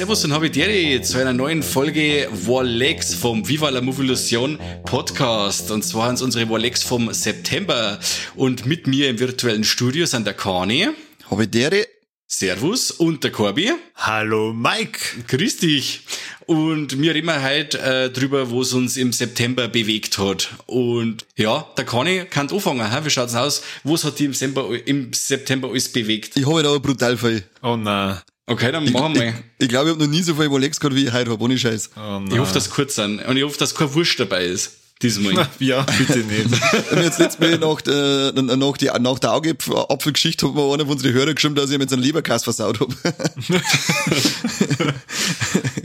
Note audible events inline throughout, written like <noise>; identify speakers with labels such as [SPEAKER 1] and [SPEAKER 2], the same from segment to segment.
[SPEAKER 1] Servus und Habideri zu einer neuen Folge Warlex vom Viva la Movilusion Podcast. Und zwar sind unsere Warlex vom September. Und mit mir im virtuellen Studio sind der Kani.
[SPEAKER 2] Habideri.
[SPEAKER 1] Servus und der Corby.
[SPEAKER 3] Hallo Mike.
[SPEAKER 1] Grüß dich. Und wir reden heute äh, drüber, wo es uns im September bewegt hat. Und ja, der Kani kann anfangen. He? Wie schaut's aus? Was hat die im September, im September alles bewegt?
[SPEAKER 2] Ich habe da brutal viel.
[SPEAKER 3] Oh nein.
[SPEAKER 1] Okay, dann machen wir.
[SPEAKER 2] Ich, ich glaube, ich habe noch nie so viel Rolex gehabt, wie ich heute habe, ohne Scheiß.
[SPEAKER 3] Oh
[SPEAKER 1] Ich hoffe, dass kurz sind. Und ich hoffe, dass kein Wurst dabei ist. Diesmal. <laughs>
[SPEAKER 3] ja, bitte nicht. <laughs>
[SPEAKER 2] Und jetzt letztes Mal nach, der, nach, die, nach der Augapfelgeschichte hat mir einer von unseren Hörern geschrieben, dass ich mit seinem Leberkass versaut habe. <laughs>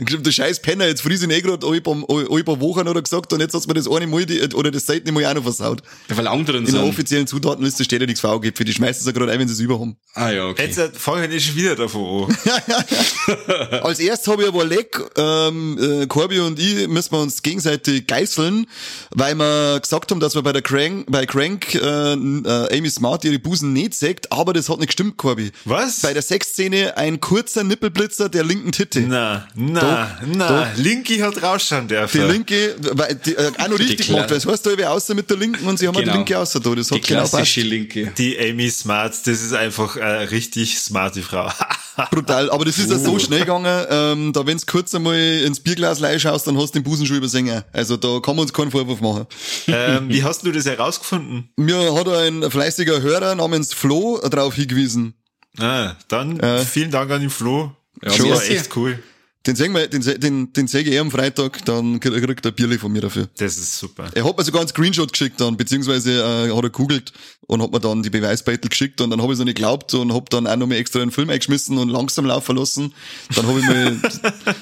[SPEAKER 2] geschrieben, du scheiß Penner, jetzt friese ich eh gerade ein paar, Wochen oder gesagt und jetzt hast du mir das eine Mal die, oder das zweite Mal auch noch versaut.
[SPEAKER 1] Ja, weil anderen
[SPEAKER 2] In der
[SPEAKER 1] sind.
[SPEAKER 2] offiziellen Zutatenliste steht ja nichts für Augapfel, die schmeißen sie gerade ein, wenn sie es über haben.
[SPEAKER 1] Ah ja, okay.
[SPEAKER 3] Jetzt fangen wir schon wieder davon an.
[SPEAKER 2] Als erstes habe ich aber leck, ähm, äh, Corby und ich müssen wir uns gegenseitig geißeln, weil wir gesagt haben, dass wir bei der Crank, bei Crank äh, äh, Amy Smart ihre Busen nicht sägt, aber das hat nicht gestimmt, Corby.
[SPEAKER 3] Was?
[SPEAKER 2] Bei der Sexszene ein kurzer Nippelblitzer der linken Titte.
[SPEAKER 3] Na, na, na. Linky hat rausschauen
[SPEAKER 2] Die
[SPEAKER 3] dürfen.
[SPEAKER 2] linke, weil, die, äh, auch noch richtig gemacht, weil es heißt, da habe ich außer mit der linken und sie haben
[SPEAKER 1] Genau.
[SPEAKER 2] die linke außer da. Das
[SPEAKER 1] Die
[SPEAKER 2] hat genau passt.
[SPEAKER 1] klassische Linke.
[SPEAKER 3] Die Amy Smart, das ist einfach eine richtig smarte Frau. <laughs>
[SPEAKER 2] Brutal. Aber das ist ja
[SPEAKER 1] Uh.
[SPEAKER 2] so schnell gegangen, ähm, da wenn's kurz einmal ins Bierglas schaust, dann hast du den Busen schon übersingen. Also da kann man uns keinen Vorwurf machen.
[SPEAKER 3] ähm, wie hast du das herausgefunden?
[SPEAKER 2] Mir hat ein fleißiger Hörer namens Flo darauf hingewiesen.
[SPEAKER 3] Ah, dann vielen Dank an den Flo. Ja,
[SPEAKER 1] Schon.
[SPEAKER 3] war echt cool.
[SPEAKER 2] Den sehen wir, den, den, den zeige ich eh am Freitag, dann krieg- kriegt er Bierli von mir dafür.
[SPEAKER 3] Das ist super.
[SPEAKER 2] Er hat mir sogar einen Screenshot geschickt dann, beziehungsweise äh, hat er googelt und hat mir dann die Beweisbeitel geschickt und dann habe ich es nicht geglaubt und hab dann auch noch mal extra einen Film eingeschmissen und langsam laufen lassen. Dann habe ich mal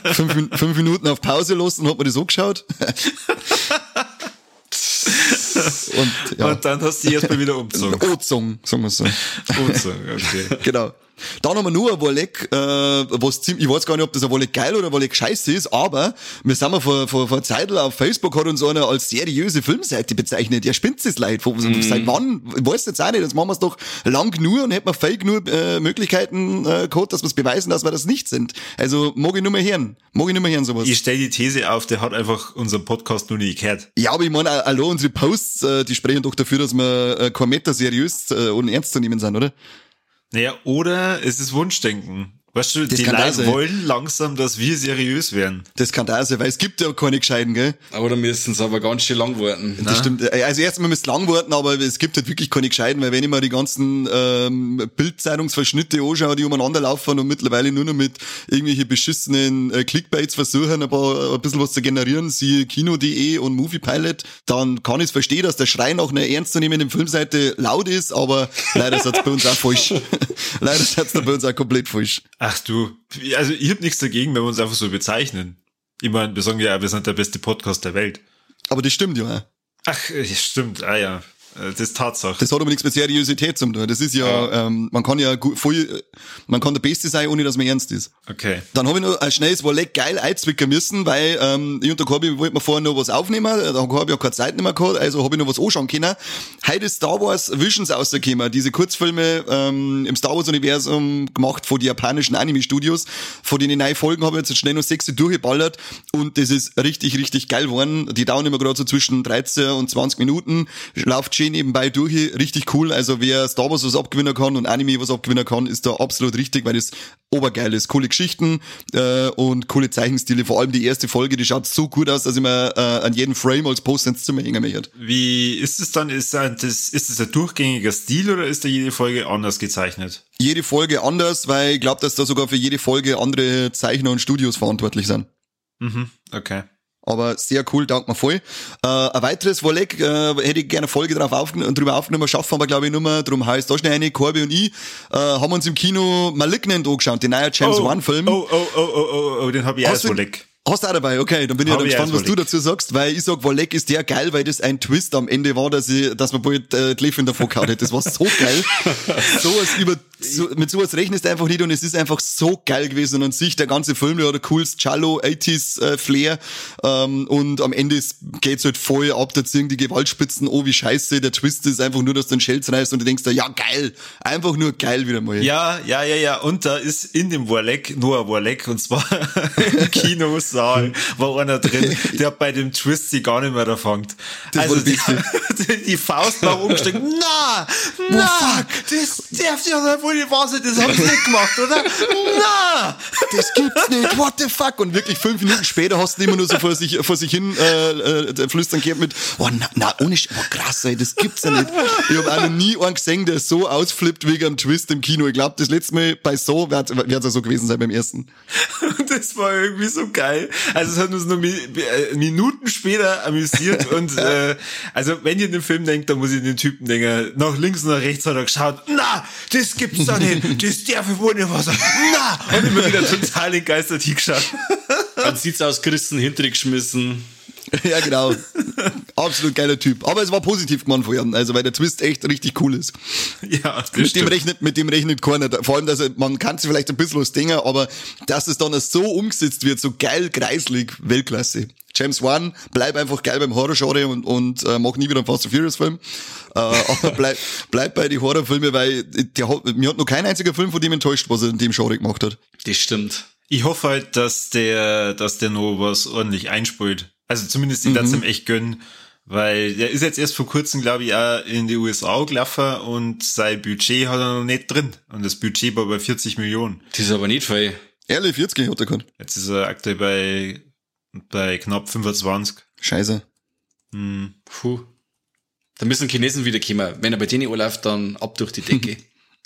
[SPEAKER 2] <laughs> fünf, fünf Minuten auf Pause lassen und hab mir das angeschaut. <laughs> und ja,
[SPEAKER 3] Und dann hast du dich erstmal wieder umgezogen.
[SPEAKER 2] Ozong, sagen wir so.
[SPEAKER 3] Umgezogen, okay.
[SPEAKER 2] Genau. Dann haben wir nur ein Wolleck, äh, was ziemlich, ich weiß gar nicht, ob das ein Wolleck geil oder ein Wolleck scheiße ist, aber wir sind mal vor, vor, vor Zeit auf Facebook hat uns einer als seriöse Filmseite bezeichnet. Der spinnt das leid.
[SPEAKER 3] Mhm.
[SPEAKER 2] Seit wann? Ich weiß jetzt auch nicht. Jetzt machen wir es doch lang nur und hätten wir fake nur äh, Möglichkeiten äh, gehabt, dass wir es beweisen, dass wir das nicht sind. Also mag ich nur mehr hören. Mag ich nur mehr hören sowas.
[SPEAKER 3] Ich stelle die These auf, der hat einfach unseren Podcast noch nie gehört.
[SPEAKER 2] ja, aber ich meine, hallo, unsere Posts, äh, die sprechen doch dafür, dass wir äh, kein Meter seriös äh, und ernst zu nehmen sind, oder?
[SPEAKER 3] Naja, oder es ist Wunschdenken. Weißt du,
[SPEAKER 2] Das
[SPEAKER 3] die Leute wollen langsam, dass wir seriös werden.
[SPEAKER 2] Das kann da sein, weil es gibt ja keine Gescheiten, gell?
[SPEAKER 1] Aber da müssen sie aber ganz schön lang warten.
[SPEAKER 2] Das stimmt. Also erstmal müsst lang warten, aber es gibt halt wirklich keine Gescheiten, weil wenn ich mir die ganzen ähm, Bildzeitungsverschnitte anschaue, die umeinander laufen und mittlerweile nur noch mit irgendwelche beschissenen äh, Clickbaits versuchen, ein, paar, ein bisschen was zu generieren, siehe Kino.de und Moviepilot, dann kann ich es verstehen, dass der Schrei nach einer ernstzunehmenden Filmseite laut ist, aber leider ist es bei uns auch falsch. <laughs> leider ist es bei uns auch komplett falsch.
[SPEAKER 3] Ach du, also ich hab nichts dagegen, wenn wir uns einfach so bezeichnen. Ich meine, wir sagen ja, wir sind der beste Podcast der Welt.
[SPEAKER 2] Aber das stimmt ja.
[SPEAKER 3] Ach, äh, stimmt, ah ja, das ist Tatsache.
[SPEAKER 2] Das hat aber nichts mit Seriosität zu tun. Das ist ja, Ähm, man kann ja voll, man kann der Beste sein, ohne dass man ernst ist.
[SPEAKER 3] Okay.
[SPEAKER 2] Dann habe ich noch ein schnelles Wolleck geil einzwicken müssen, weil ähm, ich und der Corby wollten wir vorher noch was aufnehmen. Der Corby hat keine Zeit mehr gehabt, also habe ich noch was anschauen können. Heute ist Star Wars Visions rausgekommen. Diese Kurzfilme ähm, im Star Wars-Universum gemacht von den japanischen Anime-Studios. Von den neuen Folgen habe ich jetzt schnell noch sechs durchgeballert und das ist richtig, richtig geil geworden. Die dauern immer gerade so zwischen 13 und 20 Minuten. Läuft schön nebenbei durch, richtig cool. Also wer Star Wars was abgewinnen kann und Anime was abgewinnen kann, ist da absolut richtig, weil das obergeil ist. Coole Geschichten äh, und coole Zeichenstile. Vor allem die erste Folge, die schaut so gut aus, dass ich mir äh, an jeden Frame als Poster ins Zimmer hängen möchte.
[SPEAKER 3] Wie ist es dann? Ist das, ist das ein durchgängiger Stil oder ist da jede Folge anders gezeichnet?
[SPEAKER 2] Jede Folge anders, weil ich glaube, dass da sogar für jede Folge andere Zeichner und Studios verantwortlich sind.
[SPEAKER 3] Mhm, okay.
[SPEAKER 2] Aber sehr cool, danke mir voll. Äh, ein weiteres Wolleck, äh, hätte ich gerne eine Folge drauf aufgen drüber aufgenommen, schaffen aber glaube ich nur mehr, drum heißt da schnell eine, Corby und ich, äh, haben uns im Kino Malignant angeschaut, den neuen James
[SPEAKER 3] oh,
[SPEAKER 2] Wan-Film.
[SPEAKER 3] Oh, oh, oh, oh, oh, oh, den habe ich
[SPEAKER 2] Hast
[SPEAKER 3] erst
[SPEAKER 2] du-
[SPEAKER 3] wohl leck.
[SPEAKER 2] Hast du auch dabei, okay, dann bin ich ja
[SPEAKER 3] Hab
[SPEAKER 2] gespannt, was du
[SPEAKER 3] Wolleck.
[SPEAKER 2] dazu sagst, weil ich sag, Wolleck ist der geil, weil das ein Twist am Ende war, dass ich, dass man bald äh, die Löffel davor gehauen hat. Das war so geil. <laughs> so was über, so, mit sowas rechnest du einfach nicht und es ist einfach so geil gewesen und an sich der ganze Film, der hat ein cooles Cello 80s äh, Flair ähm, und am Ende geht's halt voll ab, da ziehen die Gewaltspitzen, oh wie scheiße, der Twist ist einfach nur, dass du den Schelz reißt und du denkst da, ja geil, einfach nur geil wieder mal.
[SPEAKER 3] Ja, ja, ja, ja und da ist in dem Warleck nur ein Warleck und zwar <laughs> im Kinosaal war einer drin, der bei dem Twist sie gar nicht mehr erfangt. Also die, <laughs> die Faust war umgesteckt, na, na, oh, das darf ja wohl die Wahnsinn, das hab ich nicht gemacht, oder? Na!
[SPEAKER 2] Das gibt's nicht, what the fuck? Und wirklich fünf Minuten später hast du immer nur so vor sich, vor sich hin äh, äh, flüstern gehört mit, oh na, na ohne Sch oh, krass, ey, das gibt's ja nicht. Ich habe auch noch nie einen gesehen, der so ausflippt wegen einem Twist im Kino. Ich glaube, das letzte Mal bei so wird es ja so gewesen sein beim ersten. <laughs>
[SPEAKER 3] das war irgendwie so geil. Also es hat uns nur äh, Minuten später amüsiert <laughs> und äh, also wenn ihr den Film denkt, dann muss ich den Typen denken, nach links und nach rechts hat er geschaut, na, das gibt's doch nicht, das darf ich wohl nicht was. Na! <laughs> Und immer wieder total entgeistert hingeschaut.
[SPEAKER 1] Dann sieht's aus, Christen hintergeschmissen. <laughs>
[SPEAKER 2] ja, genau. Absolut geiler Typ. Aber es war positiv gemacht von ihm, also weil der Twist echt richtig cool ist.
[SPEAKER 3] Ja, das
[SPEAKER 2] mit dem rechnet, mit dem rechnet keiner. Vor allem, dass er, man kann sich vielleicht ein bisschen was denken, aber dass es dann so umgesetzt wird, so geil, kreislig, Weltklasse. James Wan, bleib einfach geil beim Horror-Genre und, und äh, mach nie wieder einen Fast and Furious-Film. Äh, aber <laughs> bleib, bleib bei den Horrorfilmen, weil der hat, mir hat noch kein einziger Film von dem enttäuscht, was er in dem Genre gemacht hat.
[SPEAKER 1] Das stimmt.
[SPEAKER 3] Ich hoffe halt, dass der, dass der noch was ordentlich einspielt. Also zumindest die mhm. ihm echt gönnen. Weil der ist jetzt erst vor kurzem, glaube ich, auch in die USA gelaufen und sein Budget hat er noch nicht drin. Und das Budget war bei 40 Millionen.
[SPEAKER 1] Das ist aber nicht viel.
[SPEAKER 2] Ehrlich, 40 hat er gehabt.
[SPEAKER 3] Jetzt ist er aktuell bei, bei knapp 25.
[SPEAKER 2] Scheiße.
[SPEAKER 1] Hm. Puh. Da müssen Chinesen wieder kommen. Wenn er bei denen anläuft, dann ab durch die Decke.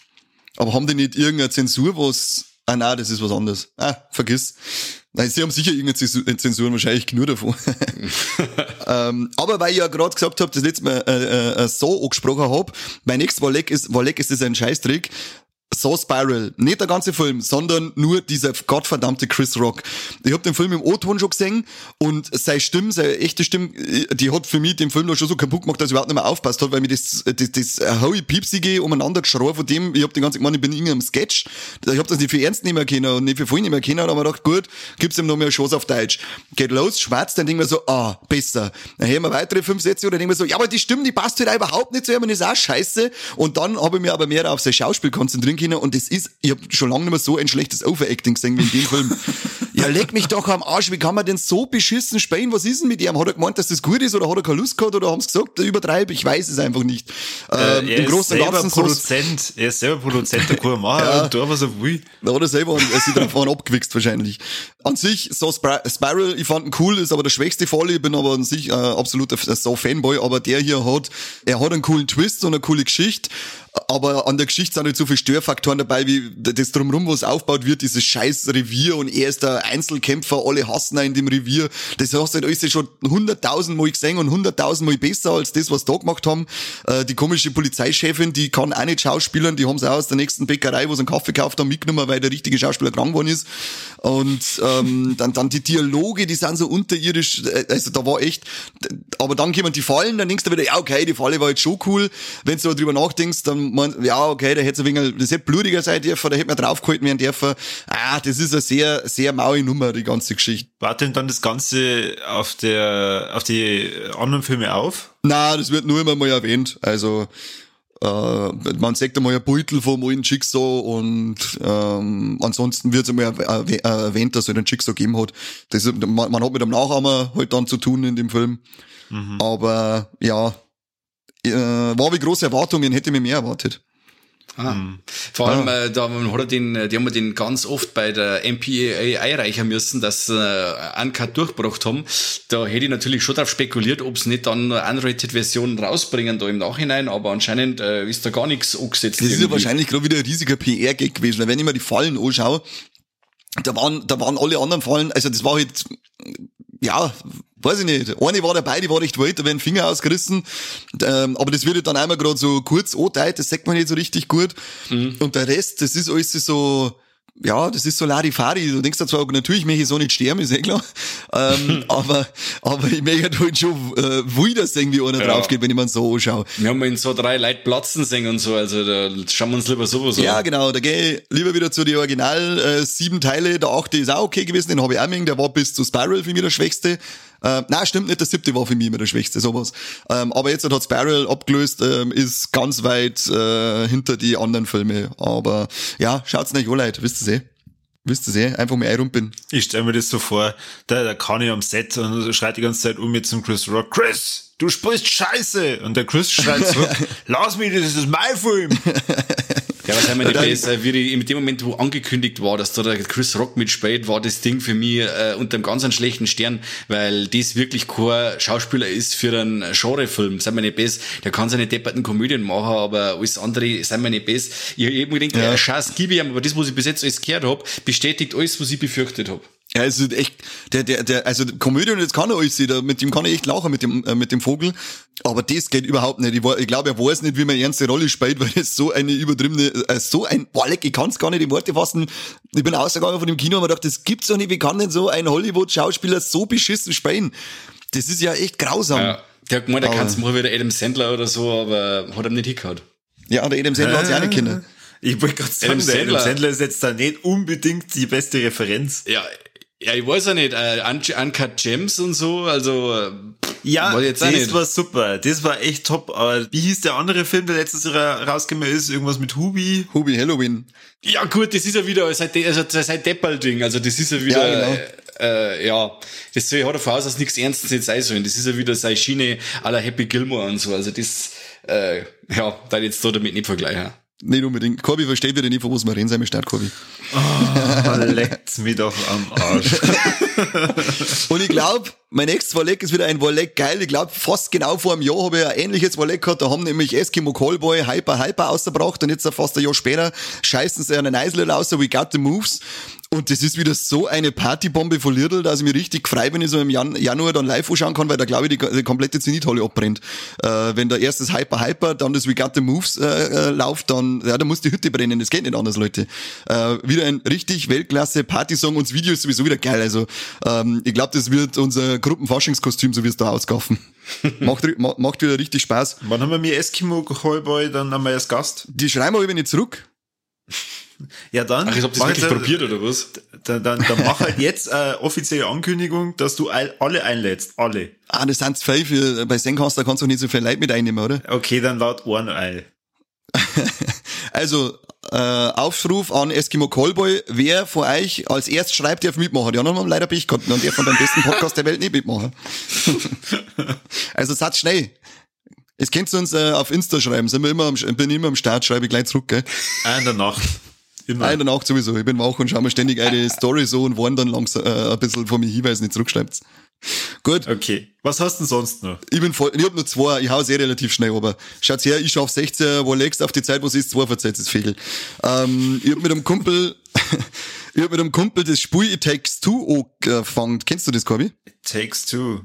[SPEAKER 1] <laughs>
[SPEAKER 2] aber haben die nicht irgendeine Zensur, was Ah, nein, das ist was anderes. Ah, vergiss. Nein, sie haben sicher irgendeine Zensur, wahrscheinlich genug davon. <laughs> ähm, aber weil ich ja gerade gesagt habe, das letzte Mal äh, äh, so angesprochen habe, mein nächstes Walleck ist, Walleck ist das ein Scheißtrick. So Spiral. Nicht der ganze Film, sondern nur dieser gottverdammte Chris Rock. Ich habe den Film im O-Ton schon gesehen und seine Stimme, seine echte Stimme, die hat für mich den Film da schon so kaputt gemacht, dass ich überhaupt nicht mehr aufpasst hat, weil mir das, das, das Howie Piepsige umeinander geschrien von dem, ich habe den ganzen, ich, ich bin in irgendeinem Sketch, ich habe das nicht für ernst nehmen können und nicht für voll nehmen können, aber gedacht, gut, gib's ihm noch mehr Chance auf Deutsch. Geht los, schwarz, dann denken wir so, ah, besser. Dann hören wir weitere fünf Sätze oder denken wir so, ja, aber die Stimme, die passt halt überhaupt nicht zu ihm und ist auch scheiße. Und dann habe ich mir aber mehr auf sein Schauspiel konzentrieren können und das ist, ich habe schon lange nicht mehr so ein schlechtes Overacting gesehen wie in dem Film. ja, leg mich doch am Arsch, wie kann man denn so beschissen spielen? Was ist denn mit ihm? Hat er gemeint, dass das gut ist oder hat er keine Lust gehabt oder haben sie gesagt, übertreibe? Ich weiß es einfach nicht.
[SPEAKER 3] Äh, ähm, er Im Großen und Ganzen Produzent, so er ist selber Produzent, der kann machen <laughs> ja, und da was er will.
[SPEAKER 2] Da hat er selber sich davon abgewichst wahrscheinlich. An sich, so Spiral, ich fand ihn cool, ist aber der schwächste Fall, ich bin aber an sich äh, absoluter so Fanboy, aber der hier hat, er hat einen coolen Twist und eine coole Geschichte, aber an der Geschichte sind halt so viele Störfaktoren dabei, wie das drumherum, was aufgebaut wird, dieses scheiß Revier und er ist der Einzelkämpfer, alle hassen ihn in dem Revier. Das hast du halt alles schon hunderttausend Mal gesehen und hunderttausend Mal besser als das, was da gemacht haben. Äh, die komische Polizeichefin, die kann auch nicht schauspielern, die haben sie auch aus der nächsten Bäckerei, wo sie einen Kaffee gekauft haben, mitgenommen, weil der richtige Schauspieler krank geworden ist. Und ähm, dann, dann die Dialoge, die sind so unterirdisch, äh, also da war echt, aber dann kommen die Fallen, dann denkst du wieder, ja okay, die Falle war jetzt schon cool. Wenn du drüber nachdenkst, dann man, ja, okay, da hätte es ein wenig, das hätte blutiger sein dürfen, da hätte man draufgehalten werden dürfen. Ah, das ist eine sehr, sehr maue Nummer, die ganze Geschichte.
[SPEAKER 3] War denn dann das Ganze auf der, auf die anderen Filme auf?
[SPEAKER 2] Na, das wird nur immer mal erwähnt. Also, äh, man sagt einmal ein Beutel vom alten Jigsaw und ähm, ansonsten wird es einmal erwähnt, dass er den Jigsaw gegeben hat. Das, man, man hat mit dem Nachahmer halt dann zu tun in dem Film. Mhm. Aber ja, äh, war wie große Erwartungen, hätte mir mehr erwartet.
[SPEAKER 1] Ah. Mhm. Vor allem, ah. äh, da hat er den, die haben wir den ganz oft bei der MPAA einreichen müssen, dass sie äh, Uncut durchgebracht haben. Da hätte ich natürlich schon darauf spekuliert, ob sie nicht dann eine Unrated-Version rausbringen da im Nachhinein, aber anscheinend äh, ist da gar nichts angesetzt.
[SPEAKER 2] Das irgendwie. ist ja wahrscheinlich gerade wieder ein riesiger PR-Gag gewesen, wenn ich mir die Fallen anschaue, da waren, da waren alle anderen Fallen, also das war halt, ja, weiß ich nicht, eine war dabei, die war recht weit, da werden Finger ausgerissen, ähm, aber das wird dann einmal gerade so kurz angeteilt, das sagt man nicht so richtig gut. Mhm. Und der Rest, das ist alles so, ja, das ist so Larifari. Du denkst da zwar, natürlich möchte ich so nicht sterben, ist eh klar. Ähm, <laughs> aber, aber ich möchte halt schon äh, wieder sehen, wie einer ja. drauf geht, wenn ich mir so anschaue.
[SPEAKER 1] Wir haben in so drei Leute platzen sehen und so, also da schauen wir uns lieber sowas
[SPEAKER 2] an. Ja, genau, da gehe ich lieber wieder zu den Original äh, sieben Teile. Der achte ist auch okay gewesen, den habe ich auch mengen, der war bis zu Spiral für mich der schwächste. Äh, nein, stimmt nicht, der siebte war für mich immer der schwächste, sowas. Ähm, aber jetzt hat Spiral abgelöst, ähm, ist ganz weit äh, hinter die anderen Filme. Aber ja, schaut's nicht an, Leute, wisst ihr eh. Wisst ihr eh, einfach mal bin.
[SPEAKER 3] Ich stelle mir das so vor, da, da kann ich am Set und schreit die ganze Zeit um mit zum Chris Rock, Chris, du sprichst Scheiße! Und der Chris schreit zurück, <laughs> lass mich, das ist mein Film!
[SPEAKER 1] Ja, was haben wir nicht besser? Wie die, in dem Moment, wo angekündigt war, dass da der Chris Rock mitspielt, war das Ding für mich äh, unter einem ganz einen schlechten Stern, weil das wirklich kein Schauspieler ist für einen Genrefilm. Seien wir nicht besser. Der kann seine depperten Komödien machen, aber alles andere seien wir nicht besser. Ich habe eben gedacht, ja. Scheiß gebe ich ihm, aber das, was ich bis jetzt alles gehört habe, bestätigt alles, was ich befürchtet habe.
[SPEAKER 2] Ja, es ist echt, der, der, der, also Komödie und jetzt kann er euch sehen, mit dem kann ich echt lachen, mit dem, äh, mit dem Vogel. Aber das geht überhaupt nicht. Ich, ich glaube, er weiß nicht, wie man eine ernste Rolle spielt, <laughs> weil das so eine übertriebene, äh, so ein, boah, leck, ich kann es gar nicht in Worte fassen. Ich bin ausgegangen von dem Kino und mir gedacht, das gibt's doch nicht, wie kann denn so ein Hollywood-Schauspieler so beschissen spielen? Das ist ja echt grausam. Ja,
[SPEAKER 1] der hat gemeint, der kann es machen wie der Adam Sandler oder so, aber hat er nicht hingehört.
[SPEAKER 2] Ja, der Adam Sandler äh. hat sich auch nicht kennen.
[SPEAKER 3] Ich wollte gerade sagen, Adam der Sandler. Adam Sandler ist jetzt da nicht unbedingt die beste Referenz.
[SPEAKER 1] Ja, ja, ich weiß ja nicht, äh, Uncut Gems und so, also äh,
[SPEAKER 3] ja, das nicht. war super, das war echt top. Aber wie hieß der andere Film, der letztes Jahr rausgekommen ist? Irgendwas mit Hubi?
[SPEAKER 2] Hubi Halloween.
[SPEAKER 1] Ja gut, das ist ja wieder seit also seit Deppel-Ding, also das ist ja wieder ja, genau. äh, ja das soll, hat er voraus, dass nichts Ernstes jetzt sein soll. Das ist ja wieder seine Schiene aller Happy Gilmore und so, also das äh, ja, da jetzt so damit nicht vergleichen.
[SPEAKER 2] Nicht unbedingt. Corby versteht wieder nicht, von was wir reden, sein Stadt, Corby.
[SPEAKER 3] Oh, leckt's mich doch am Arsch. <laughs>
[SPEAKER 2] und ich glaube, mein nächstes Walleck ist wieder ein Walleck geil. Ich glaube, fast genau vor einem Jahr habe ich ein ähnliches Walleck gehabt. Da haben nämlich Eskimo Callboy Hyper Hyper ausgebracht und jetzt fast ein Jahr später scheißen sie einen Eisler raus, We Got the Moves. Und das ist wieder so eine Partybombe von Lidl, dass ich mir richtig frei, wenn ich so im Jan Januar dann live anschauen kann, weil da glaube ich die, die komplette Zenithalle abbrennt. Äh, wenn da erst das Hyper Hyper, dann das We Got the Moves äh, äh, läuft, dann, ja, da muss die Hütte brennen. Das geht nicht anders, Leute. Äh, wieder ein richtig Weltklasse Partysong und das Video ist sowieso wieder geil. Also ähm, ich glaube, das wird unser Gruppenfaschingskostüm, so wie es da auskaufen. <laughs> macht, macht wieder richtig Spaß.
[SPEAKER 3] Wann haben wir mir Eskimo Callboy dann einmal als Gast?
[SPEAKER 2] Die schreiben wir nicht zurück.
[SPEAKER 3] Ja, dann.
[SPEAKER 1] Ach, ich hab das wirklich probiert, oder was?
[SPEAKER 3] Dann, dann, dann mach halt jetzt eine offizielle Ankündigung, dass du alle einlädst. Alle.
[SPEAKER 2] Ah, das sind zwei für, bei Zencaster kannst du nicht so viel Leute mit einnehmen, oder?
[SPEAKER 3] Okay, dann laut Ohren ein. <laughs>
[SPEAKER 2] also, äh, Aufruf an Eskimo Callboy, wer von euch als erst schreibt, darf mitmachen. Die anderen haben leider Pech gehabt und der von beim besten Podcast der Welt nicht mitmachen. <laughs> also seid schnell. Es könnt ihr uns äh, auf Insta schreiben, sind wir immer am, bin immer am Start, schreibe ich gleich zurück, gell?
[SPEAKER 3] in der Nacht.
[SPEAKER 2] Immer. Nein, in der Nacht sowieso. Ich bin wach und schaue mir ständig eine Story so und warne dann langsam äh, ein bisschen von mir Hinweis nicht zurückschreibt. Gut.
[SPEAKER 3] Okay. Was hast du denn sonst noch?
[SPEAKER 2] Ich bin voll, ich hab nur zwei, ich hau eh relativ schnell, aber schaut's her, ich schaff 16, wo legst auf die Zeit, wo es ist, zwei verzeiht das Fegel. Ähm, ich hab mit einem Kumpel, <laughs> ich hab mit einem Kumpel das Spiel It Takes Two angefangen. Kennst du das, Corby?
[SPEAKER 3] It Takes Two.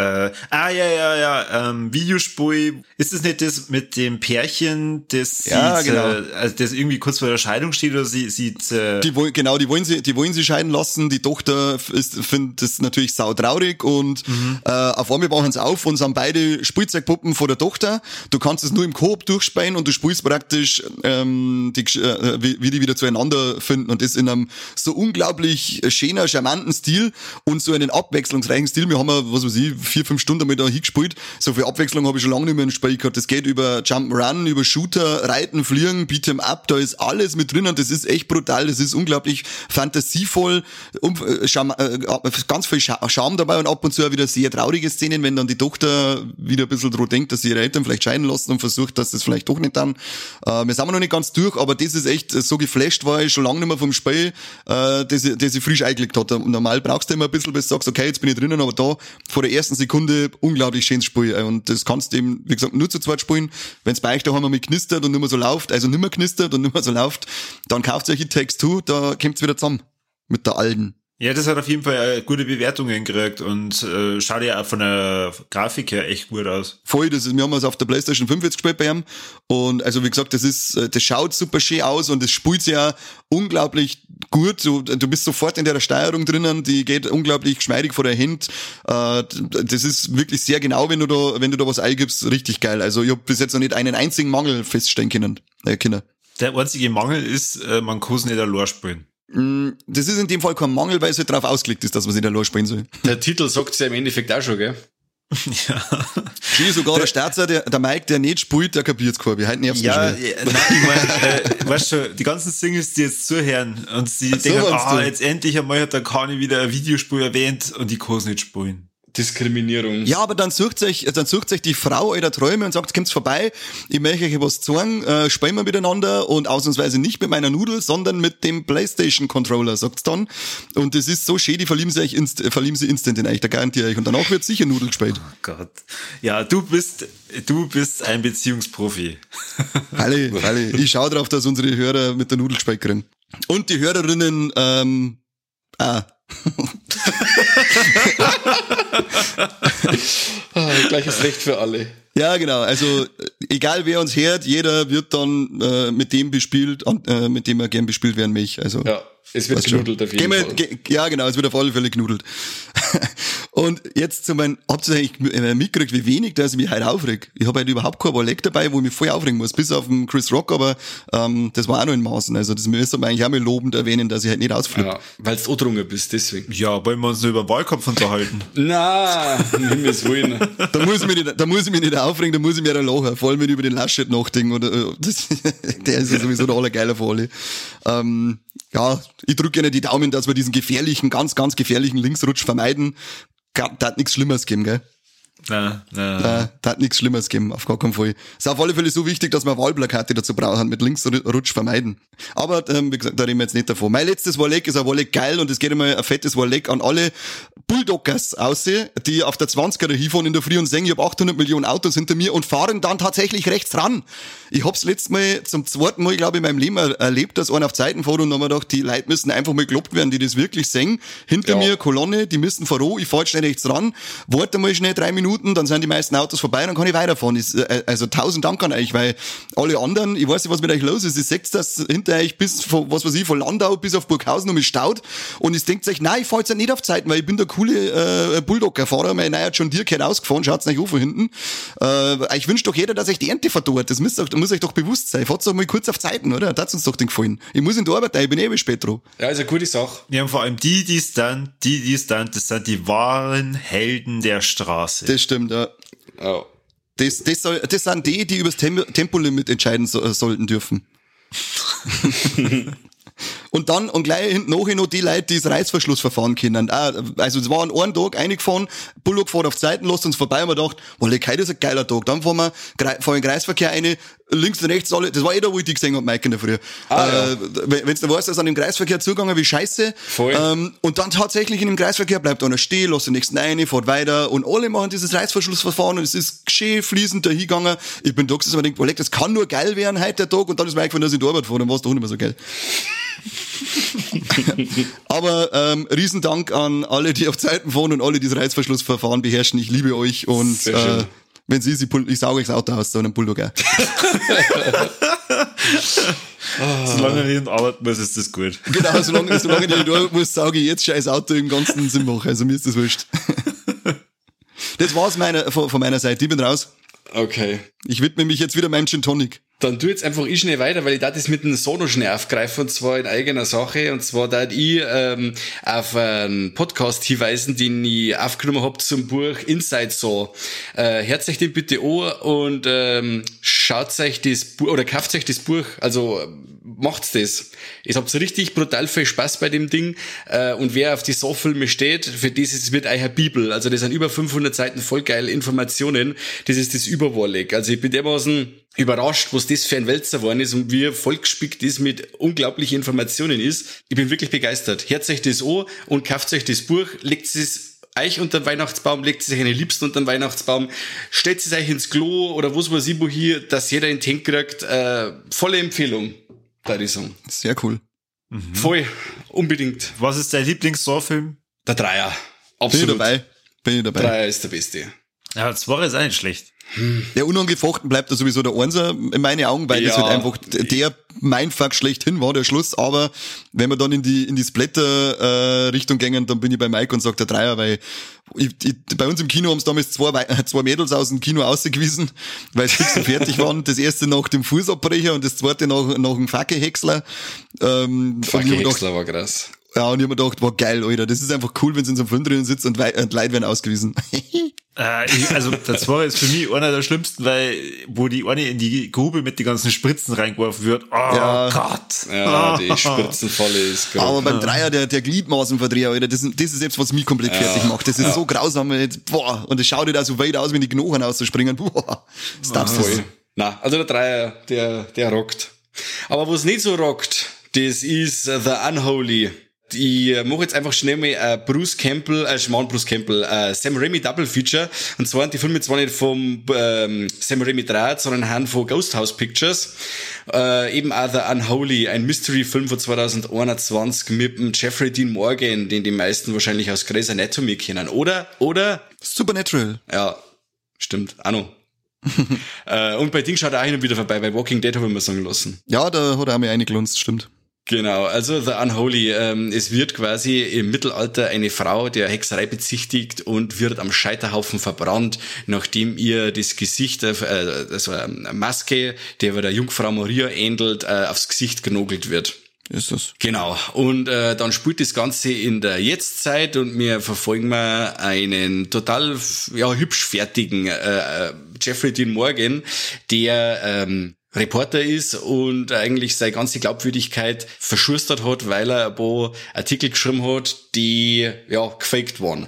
[SPEAKER 3] Äh, ah, ja, ja, ja, ähm, Videospiel. Ist es nicht das mit dem Pärchen, das
[SPEAKER 2] ja,
[SPEAKER 3] sie,
[SPEAKER 2] genau.
[SPEAKER 3] äh, also das irgendwie kurz vor der Scheidung steht oder sie, sie
[SPEAKER 2] äh die wollen, genau, die wollen sie, die wollen sie scheiden lassen. Die Tochter ist, findet das natürlich sautraurig und mhm. äh, auf einmal wachen sie auf und sind beide Spielzeugpuppen von der Tochter. Du kannst es nur im Koop durchspielen und du spielst praktisch, ähm, die, äh, wie, wie die wieder zueinander finden und das in einem so unglaublich schöner, charmanten Stil und so einen abwechslungsreichen Stil. Wir haben ja, was weiß ich, vier, fünf Stunden damit da hingespielt. So viel Abwechslung habe ich schon lange nicht mehr im Spiel gehabt. Das geht über Jump'n'Run, über Shooter, Reiten, Fliegen, Beat'em Up, da ist alles mit drin und das ist echt brutal. Das ist unglaublich fantasievoll, um, äh, äh ganz viel Charme dabei und ab und zu auch wieder sehr traurige Szenen, wenn dann die Tochter wieder ein bisschen drüber denkt, dass sie ihre Eltern vielleicht scheiden lassen und versucht, dass das vielleicht doch nicht dann. Äh, wir sind noch nicht ganz durch, aber das ist echt so geflasht war ich schon lange nicht mehr vom Spiel, äh, das, das ich frisch eingelegt hat. Normal brauchst du immer ein bisschen, bis du sagst, okay, jetzt bin ich drinnen, aber da vor der ersten ersten Sekunde unglaublich schönes Spiel. Und das kannst du eben, wie gesagt, nur zu zweit spielen. Wenn es bei euch daheim mit knistert und nicht mehr so läuft, also nicht mehr knistert und nicht mehr so läuft, dann kauft ihr euch It Takes Two, da kommt's wieder zusammen. Mit der alten.
[SPEAKER 3] Ja, das hat auf jeden Fall äh, gute Bewertungen gekriegt und äh, schaut ja auch von der Grafik her echt gut aus.
[SPEAKER 2] Voll, das ist, wir haben es auf der Playstation 5 jetzt gespielt bei ihm und also wie gesagt, das ist, äh, das schaut super schön aus und es spielt sich ja unglaublich gut. Du, du bist sofort in der Steuerung drinnen, die geht unglaublich geschmeidig vor der Hand. Äh, das ist wirklich sehr genau, wenn du da, wenn du da was eingibst, richtig geil. Also ich habe bis jetzt noch nicht einen einzigen Mangel feststellen können. Äh, können.
[SPEAKER 3] Der einzige Mangel ist, äh, man kann es nicht allein spielen.
[SPEAKER 2] Mm, Das ist in dem Fall kein Mangel, weil es halt darauf ausgelegt ist, dass man sich da spielen soll.
[SPEAKER 1] Der Titel sagt's ja im Endeffekt auch schon, gell? <laughs>
[SPEAKER 3] Ja.
[SPEAKER 2] Schön sogar der Starzer, der, der Mike, der nicht spielt, der kapiert's. Wie heute nervt's mich
[SPEAKER 3] Ja, ja, nein, ich mein, äh, weißt du, die ganzen Singles, die jetzt zuhören und sie
[SPEAKER 2] so
[SPEAKER 3] denken, ah, jetzt endlich einmal hat der Kani wieder ein Videospiel erwähnt und die kann es nicht spielen.
[SPEAKER 1] Diskriminierung.
[SPEAKER 2] Ja, aber dann sucht sich, dann sucht sich die Frau eurer Träume und sagt, kommt's vorbei, ich möchte euch was zeigen, äh, spielen wir miteinander und ausnahmsweise nicht mit meiner Nudel, sondern mit dem Playstation Controller, sagt's dann. Und das ist so schön, die verlieben sich, inst verlieben sie instant in euch, da garantiere ich. Und danach wird sicher Nudel gespielt.
[SPEAKER 3] Oh Gott. Ja, du bist, du bist ein Beziehungsprofi. <laughs>
[SPEAKER 2] Halle, Halle. Ich schaue drauf, dass unsere Hörer mit der Nudel gespielt kriegen. Und die Hörerinnen, ähm, Ah, <laughs>
[SPEAKER 1] gleiches Recht für alle.
[SPEAKER 2] Ja, genau. Also egal wer uns hört, jeder wird dann äh, mit dem bespielt, äh, mit dem er gern bespielt werden möchte. Also
[SPEAKER 1] Ja, es wird
[SPEAKER 2] schon.
[SPEAKER 1] genudelt auf jeden Fall.
[SPEAKER 2] ge- ja, genau, es wird auf alle Fälle genudelt. Und jetzt zu meinem, habt ihr eigentlich äh, mitgekriegt, wie wenig, dass ich mich heute aufreg? Ich habe halt überhaupt kein Ballet dabei, wo ich mich voll aufregen muss, bis auf den Chris Rock, aber ähm, das war auch noch in Maßen. Also das müsste man eigentlich auch mal lobend erwähnen, dass ich halt nicht ausflippe.
[SPEAKER 1] Ja, weil du drungen bist, deswegen.
[SPEAKER 3] Ja, wollen wir uns nur über den Wahlkampf unterhalten? <laughs>
[SPEAKER 1] Na, Himmels Willen. <laughs>
[SPEAKER 2] Da muss ich mich nicht, da muss ich mich nicht aufregen, da muss ich mir da lachen, vor allem wenn ich über den Laschet nachdenke. Oder, äh, das, <laughs> der ist ja sowieso der allergeiler von alle. Ähm, ja, ich drücke gerne die Daumen, dass wir diesen gefährlichen, ganz, ganz gefährlichen Linksrutsch vermeiden. Da hat nichts Schlimmeres geben, gell?
[SPEAKER 3] Na, na.
[SPEAKER 2] Äh, da hat nichts Schlimmeres geben, auf gar keinen Fall. Ist auf alle Fälle so wichtig, dass wir Wahlplakate dazu brauchen, mit Linksrutsch vermeiden. Aber, ähm, wie gesagt, da reden wir jetzt nicht davon. Mein letztes Warleck ist ein Warleck geil und es geht einmal ein fettes Warleck an alle Bulldoggers aussehen, die auf der 20er hinfahren in der Früh und sagen, ich habe 800 Millionen Autos hinter mir und fahren dann tatsächlich rechts ran. Ich hab's letztes Mal zum zweiten Mal, glaube ich, in meinem Leben er- erlebt, dass einer auf Zeiten fährt und dann haben wir gedacht, die Leute müssen einfach mal gelobt werden, die das wirklich singen. Hinter
[SPEAKER 1] Ja.
[SPEAKER 2] mir Kolonne, die müssen voran, ich fahr jetzt schnell rechts ran, warte mal schnell drei Minuten, dann sind die meisten Autos vorbei, dann kann ich weiterfahren. Ist, äh, also tausend Dank an euch, weil alle anderen, ich weiß nicht, was mit euch los ist, ihr seht, dass hinter euch bis, von, was weiß ich, von Landau bis auf Burghausen um mich staut und ihr denkt euch, nein, ich fahr jetzt nicht auf Zeiten, weil ich bin der coole äh, Bulldogger-Fahrer, mein neuer John Deere gehört ausgefahren, schaut's nicht an von hinten. Äh, ich wünsch doch jeder, dass euch die Ernte verdorrt, das müsst ihr, muss euch doch bewusst sein. Fahrt's doch mal kurz auf Zeiten, oder? Das uns doch den gefallen. Ich muss in die Arbeit, ich bin eh spät dran.
[SPEAKER 1] Ja, ist eine gute Sache.
[SPEAKER 3] Ja, und vor allem die, die stand, die, die stand, das sind die wahren Helden der Straße.
[SPEAKER 2] Das stimmt, ja.
[SPEAKER 1] Ja.
[SPEAKER 2] Das, das, soll, das sind die, die übers Tem Tempolimit entscheiden so, äh, sollten dürfen. <laughs> und dann, und gleich hinten noch die Leute, die das Reißverschlussverfahren kennen. Ah, also es war an einem Tag eingefahren, Bullock fährt auf die Seiten, lässt uns vorbei und wir gedacht, well, heute ist ein geiler Tag. Dann fahren wir, fahren in den Kreisverkehr eine, links und rechts alle, das war eh da, wo ich die gesehen hab, Mike in der Früh.
[SPEAKER 1] Ah,
[SPEAKER 2] äh, wenn Wenn's du weißt, dass an dem Kreisverkehr zugegangen wie scheiße.
[SPEAKER 1] Voll.
[SPEAKER 2] Ähm, und dann tatsächlich in dem Kreisverkehr bleibt einer stehen, lässt den nächsten eine, fährt weiter und alle machen dieses Reißverschlussverfahren und es ist geschehen, fließend dahingegangen. Ich bin da gesessen und mir denkt, das kann nur geil werden heute der Tag und dann ist mir eingefallen, dass ich in die Arbeit fahre, dann war es doch nicht mehr so geil. <laughs> Aber ähm, Riesendank an alle, die auf Zeiten fahren und alle, die das Reißverschlussverfahren beherrschen. Ich liebe euch und
[SPEAKER 1] Sehr
[SPEAKER 2] äh,
[SPEAKER 1] schön.
[SPEAKER 2] Wenn sie, sie ich sauge euch das Auto aus, so einem Bulldog. auch. <laughs>
[SPEAKER 3] Solange ich nicht arbeiten muss, ist das gut.
[SPEAKER 2] Genau, solange, <laughs> solange ich nicht da muss, sauge ich jetzt scheiß Auto im ganzen Sinn machen. Also mir ist das wurscht. <laughs> Das war's meiner, von, von meiner Seite. Ich bin raus.
[SPEAKER 1] Okay.
[SPEAKER 2] Ich widme mich jetzt wieder meinem Gin Tonic.
[SPEAKER 1] Dann tu jetzt einfach ich schnell weiter, weil ich da das mit dem Sono schnell aufgreifen und zwar in eigener Sache. Und zwar da ich ähm, auf einen Podcast hinweisen, den ich aufgenommen hab zum Buch Inside Saw. Äh, hört euch den bitte an und ähm, schaut euch das Buch oder kauft euch das Buch. Also macht's das. Ihr habt richtig brutal viel Spaß bei dem Ding. Äh, und wer auf die Saw-Filme steht, für das ist, wird euer Bibel. Also das sind über 500 Seiten voll geile Informationen. Das ist das Überwallig. Also ich bin dermaßen überrascht, was das für ein Wälzer geworden ist und wie vollgespickt das mit unglaublichen Informationen ist. Ich bin wirklich begeistert. Hört euch das an und kauft euch das Buch, legt es euch unter den Weihnachtsbaum, legt es euch eine Liebsten unter den Weihnachtsbaum, stellt es euch ins Klo oder was weiß ich wo hier, dass jeder einen Tank kriegt. Äh, volle Empfehlung, da ich sagen.
[SPEAKER 2] Sehr cool.
[SPEAKER 1] Voll, unbedingt.
[SPEAKER 3] Was ist dein Lieblings-Saw-Film?
[SPEAKER 1] Der Dreier.
[SPEAKER 2] Bin ich
[SPEAKER 1] Absolut.
[SPEAKER 2] dabei. Bin ich dabei.
[SPEAKER 1] Dreier ist der Beste.
[SPEAKER 3] Ja, das war jetzt auch nicht schlecht.
[SPEAKER 2] Der unangefochten bleibt da sowieso der Einser in meinen Augen, weil das
[SPEAKER 1] Ja.
[SPEAKER 2] halt einfach der Mindfuck schlechthin war, der Schluss. Aber wenn wir dann in die, in die Splatter-Richtung gängen, dann bin ich bei Mike und sag der Dreier, weil ich, ich, bei uns im Kino haben es damals zwei, Wei- <laughs> zwei Mädels aus dem Kino ausgewiesen, weil sie fix und fertig waren. Das erste nach dem Fußabbrecher und das zweite nach, nach dem Fackelhäcksler. Ähm, und ich hab
[SPEAKER 1] Fucking
[SPEAKER 2] mir gedacht,
[SPEAKER 1] Häcksler war krass.
[SPEAKER 2] ja, und ich hab mir gedacht, war geil, Alter. Das ist einfach cool, wenn sie in so einem Film drinnen sitzt und, und Leute werden ausgewiesen. <laughs>
[SPEAKER 3] Äh, ich, also, das war jetzt für mich einer der schlimmsten, weil, wo die eine in die Grube mit den ganzen Spritzen reingeworfen wird. Oh
[SPEAKER 2] Ja.
[SPEAKER 3] Gott.
[SPEAKER 1] Ja, die <laughs> Spritzenfalle ist gut.
[SPEAKER 2] Aber beim Dreier, der, der Gliedmaßenverdreher, Alter, das, das ist selbst, was mich komplett fertig macht. Das ist so grausam. Jetzt, boah, und es schaut halt auch so weit aus, wenn die Knochen ausspringen. Boah, das darfst du
[SPEAKER 1] Voll. Na, also der Dreier, der, der rockt. Aber was nicht so rockt, das ist The Unholy. Ich äh, mache jetzt einfach schnell mal äh, Bruce Campbell, äh, Schmarrn Bruce Campbell, äh, Sam Raimi Double Feature. Und zwar die Filme zwar nicht vom ähm, Sam Raimi 3, sondern haben von Ghost House Pictures. Äh, eben auch The Unholy, ein Mystery-Film von 2021 mit dem Jeffrey Dean Morgan, den die meisten wahrscheinlich aus Grey's Anatomy kennen. Oder, oder
[SPEAKER 2] Supernatural.
[SPEAKER 1] ja, stimmt. Auch noch. <laughs> äh, und bei Ding schaut er auch hin und wieder vorbei. Bei Walking Dead habe ich mir sagen lassen.
[SPEAKER 2] Ja, da hat er mir eingelunzt, stimmt.
[SPEAKER 1] Genau, also The Unholy. Ähm, es wird quasi im Mittelalter eine Frau der Hexerei bezichtigt und wird am Scheiterhaufen verbrannt, nachdem ihr das Gesicht, äh, also eine Maske, der der Jungfrau Maria ähnelt, äh, aufs Gesicht genogelt wird.
[SPEAKER 2] Ist das.
[SPEAKER 1] Genau. Und äh, dann spielt das Ganze in der Jetztzeit und wir verfolgen mal einen total ja, hübsch fertigen äh, äh, Jeffrey Dean Morgan, der ähm, Reporter ist und eigentlich seine ganze Glaubwürdigkeit verschustert hat, weil er ein paar Artikel geschrieben hat, die ja gefaked waren.